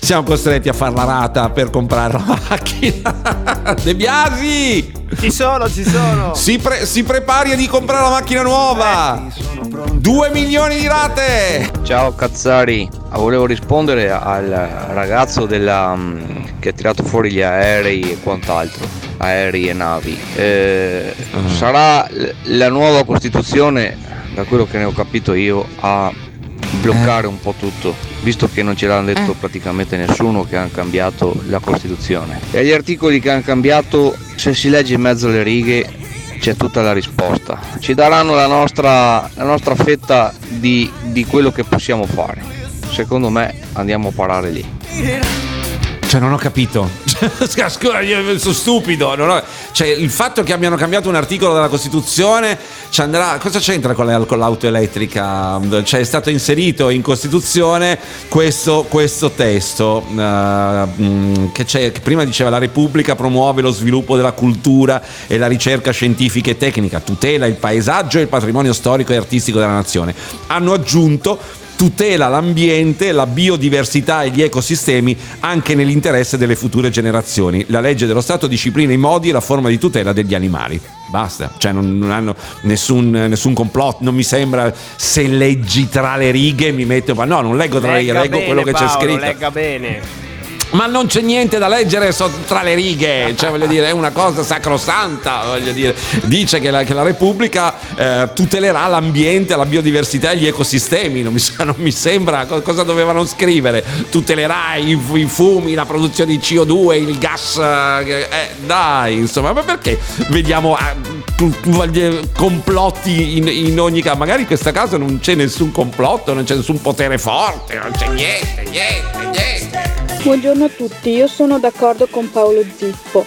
siamo costretti a fare la rata per comprare la macchina. (laughs) De Biasi! Ci sono, ci sono. Si, pre- si prepari di comprare la macchina nuova. 2 milioni di rate. Ciao Cazzari, Ah, volevo rispondere al ragazzo della, mm, che ha tirato fuori gli aerei e quant'altro, aerei e navi. Eh, Sarà l- la nuova Costituzione, da quello che ne ho capito io, a bloccare un po' tutto, visto che non ce l'hanno detto praticamente nessuno che hanno cambiato la Costituzione. E gli articoli che hanno cambiato, se si legge in mezzo alle righe, c'è tutta la risposta. Ci daranno la nostra, la nostra fetta di, di quello che possiamo fare. Secondo me andiamo a parare lì. Cioè, non ho capito. (laughs) Scusa, io sono stupido. ho- Cioè, il fatto che abbiano cambiato un articolo della Costituzione ci andrà. Cosa c'entra con, la- con l'auto elettrica? Cioè, è stato inserito in Costituzione questo, questo testo. mm, che, che prima diceva la Repubblica promuove lo sviluppo della cultura e la ricerca scientifica e tecnica, tutela il paesaggio e il patrimonio storico e artistico della nazione. Hanno aggiunto tutela l'ambiente, la biodiversità e gli ecosistemi anche nell'interesse delle future generazioni. La legge dello Stato disciplina i modi e la forma di tutela degli animali. Basta, cioè non, non hanno nessun, nessun complotto, non mi sembra se leggi tra le righe mi metto, ma no, non leggo tra le righe, leggo bene, quello che c'è Paolo, scritto. Legga bene. Ma non c'è niente da leggere so- tra le righe, cioè voglio dire, è una cosa sacrosanta, voglio dire. Dice che la, che la Repubblica eh, tutelerà l'ambiente, la biodiversità e gli ecosistemi, non mi, non mi sembra co- cosa dovevano scrivere. Tutelerà i, i fumi, la produzione di CO2, il gas, eh, eh, dai, insomma, ma perché vediamo voglio- complotti in, in ogni caso? Magari in questo caso non c'è nessun complotto, non c'è nessun potere forte, non c'è niente, niente, niente. Buongiorno a tutti, io sono d'accordo con Paolo Zippo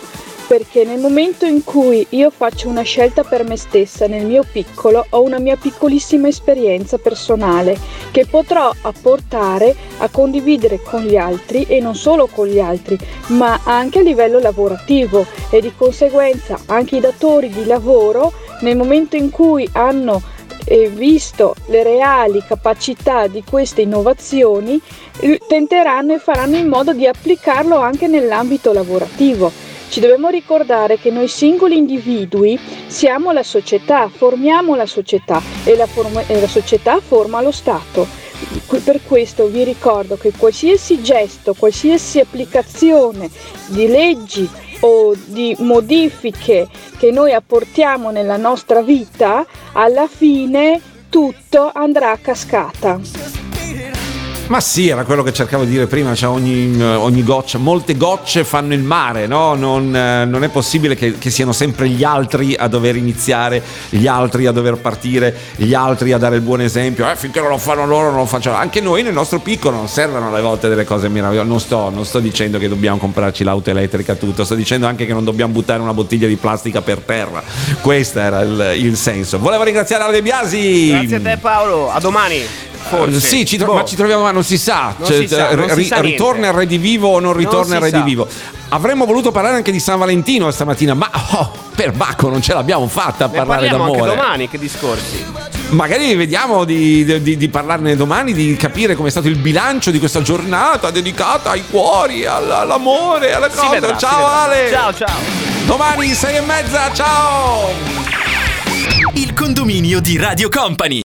perché nel momento in cui io faccio una scelta per me stessa nel mio piccolo ho una mia piccolissima esperienza personale che potrò apportare a condividere con gli altri e non solo con gli altri ma anche a livello lavorativo e di conseguenza anche i datori di lavoro nel momento in cui hanno e visto le reali capacità di queste innovazioni, eh, tenteranno e faranno in modo di applicarlo anche nell'ambito lavorativo. Ci dobbiamo ricordare che noi singoli individui siamo la società, formiamo la società e la, forma- e la società forma lo Stato. Per questo vi ricordo che qualsiasi gesto, qualsiasi applicazione di leggi o di modifiche che noi apportiamo nella nostra vita, alla fine tutto andrà a cascata. Ma sì, era quello che cercavo di dire prima, cioè ogni, ogni goccia, molte gocce fanno il mare, no? Non, eh, non è possibile che, che siano sempre gli altri a dover iniziare, gli altri a dover partire, gli altri a dare il buon esempio. Eh, finché non lo fanno loro, non lo facciamo. Anche noi nel nostro piccolo non servono alle volte delle cose meravigliose. Non sto, non sto dicendo che dobbiamo comprarci l'auto elettrica tutto, sto dicendo anche che non dobbiamo buttare una bottiglia di plastica per terra. Questo era il, il senso. Volevo ringraziare Ale Biasi. Grazie a te Paolo, a domani. Forse. Eh, Sì, ci tro- Boh. ma ci troviamo, ma non si sa. Non Cioè, si sa, non si sa ritorna il redivivo o non ritorna Non il redivivo. Avremmo voluto parlare anche di San Valentino stamattina, ma oh, per Bacco non ce l'abbiamo fatta a Ne parlare parliamo anche d'amore. domani, che discorsi. Magari vediamo di, di- di parlarne domani, di capire com'è stato il bilancio di questa giornata dedicata ai cuori, all- all'amore, alle Si cose. vedrà, ciao. Ale! Ciao, ciao. Domani sei e mezza, ciao! Il condominio di Radio Company.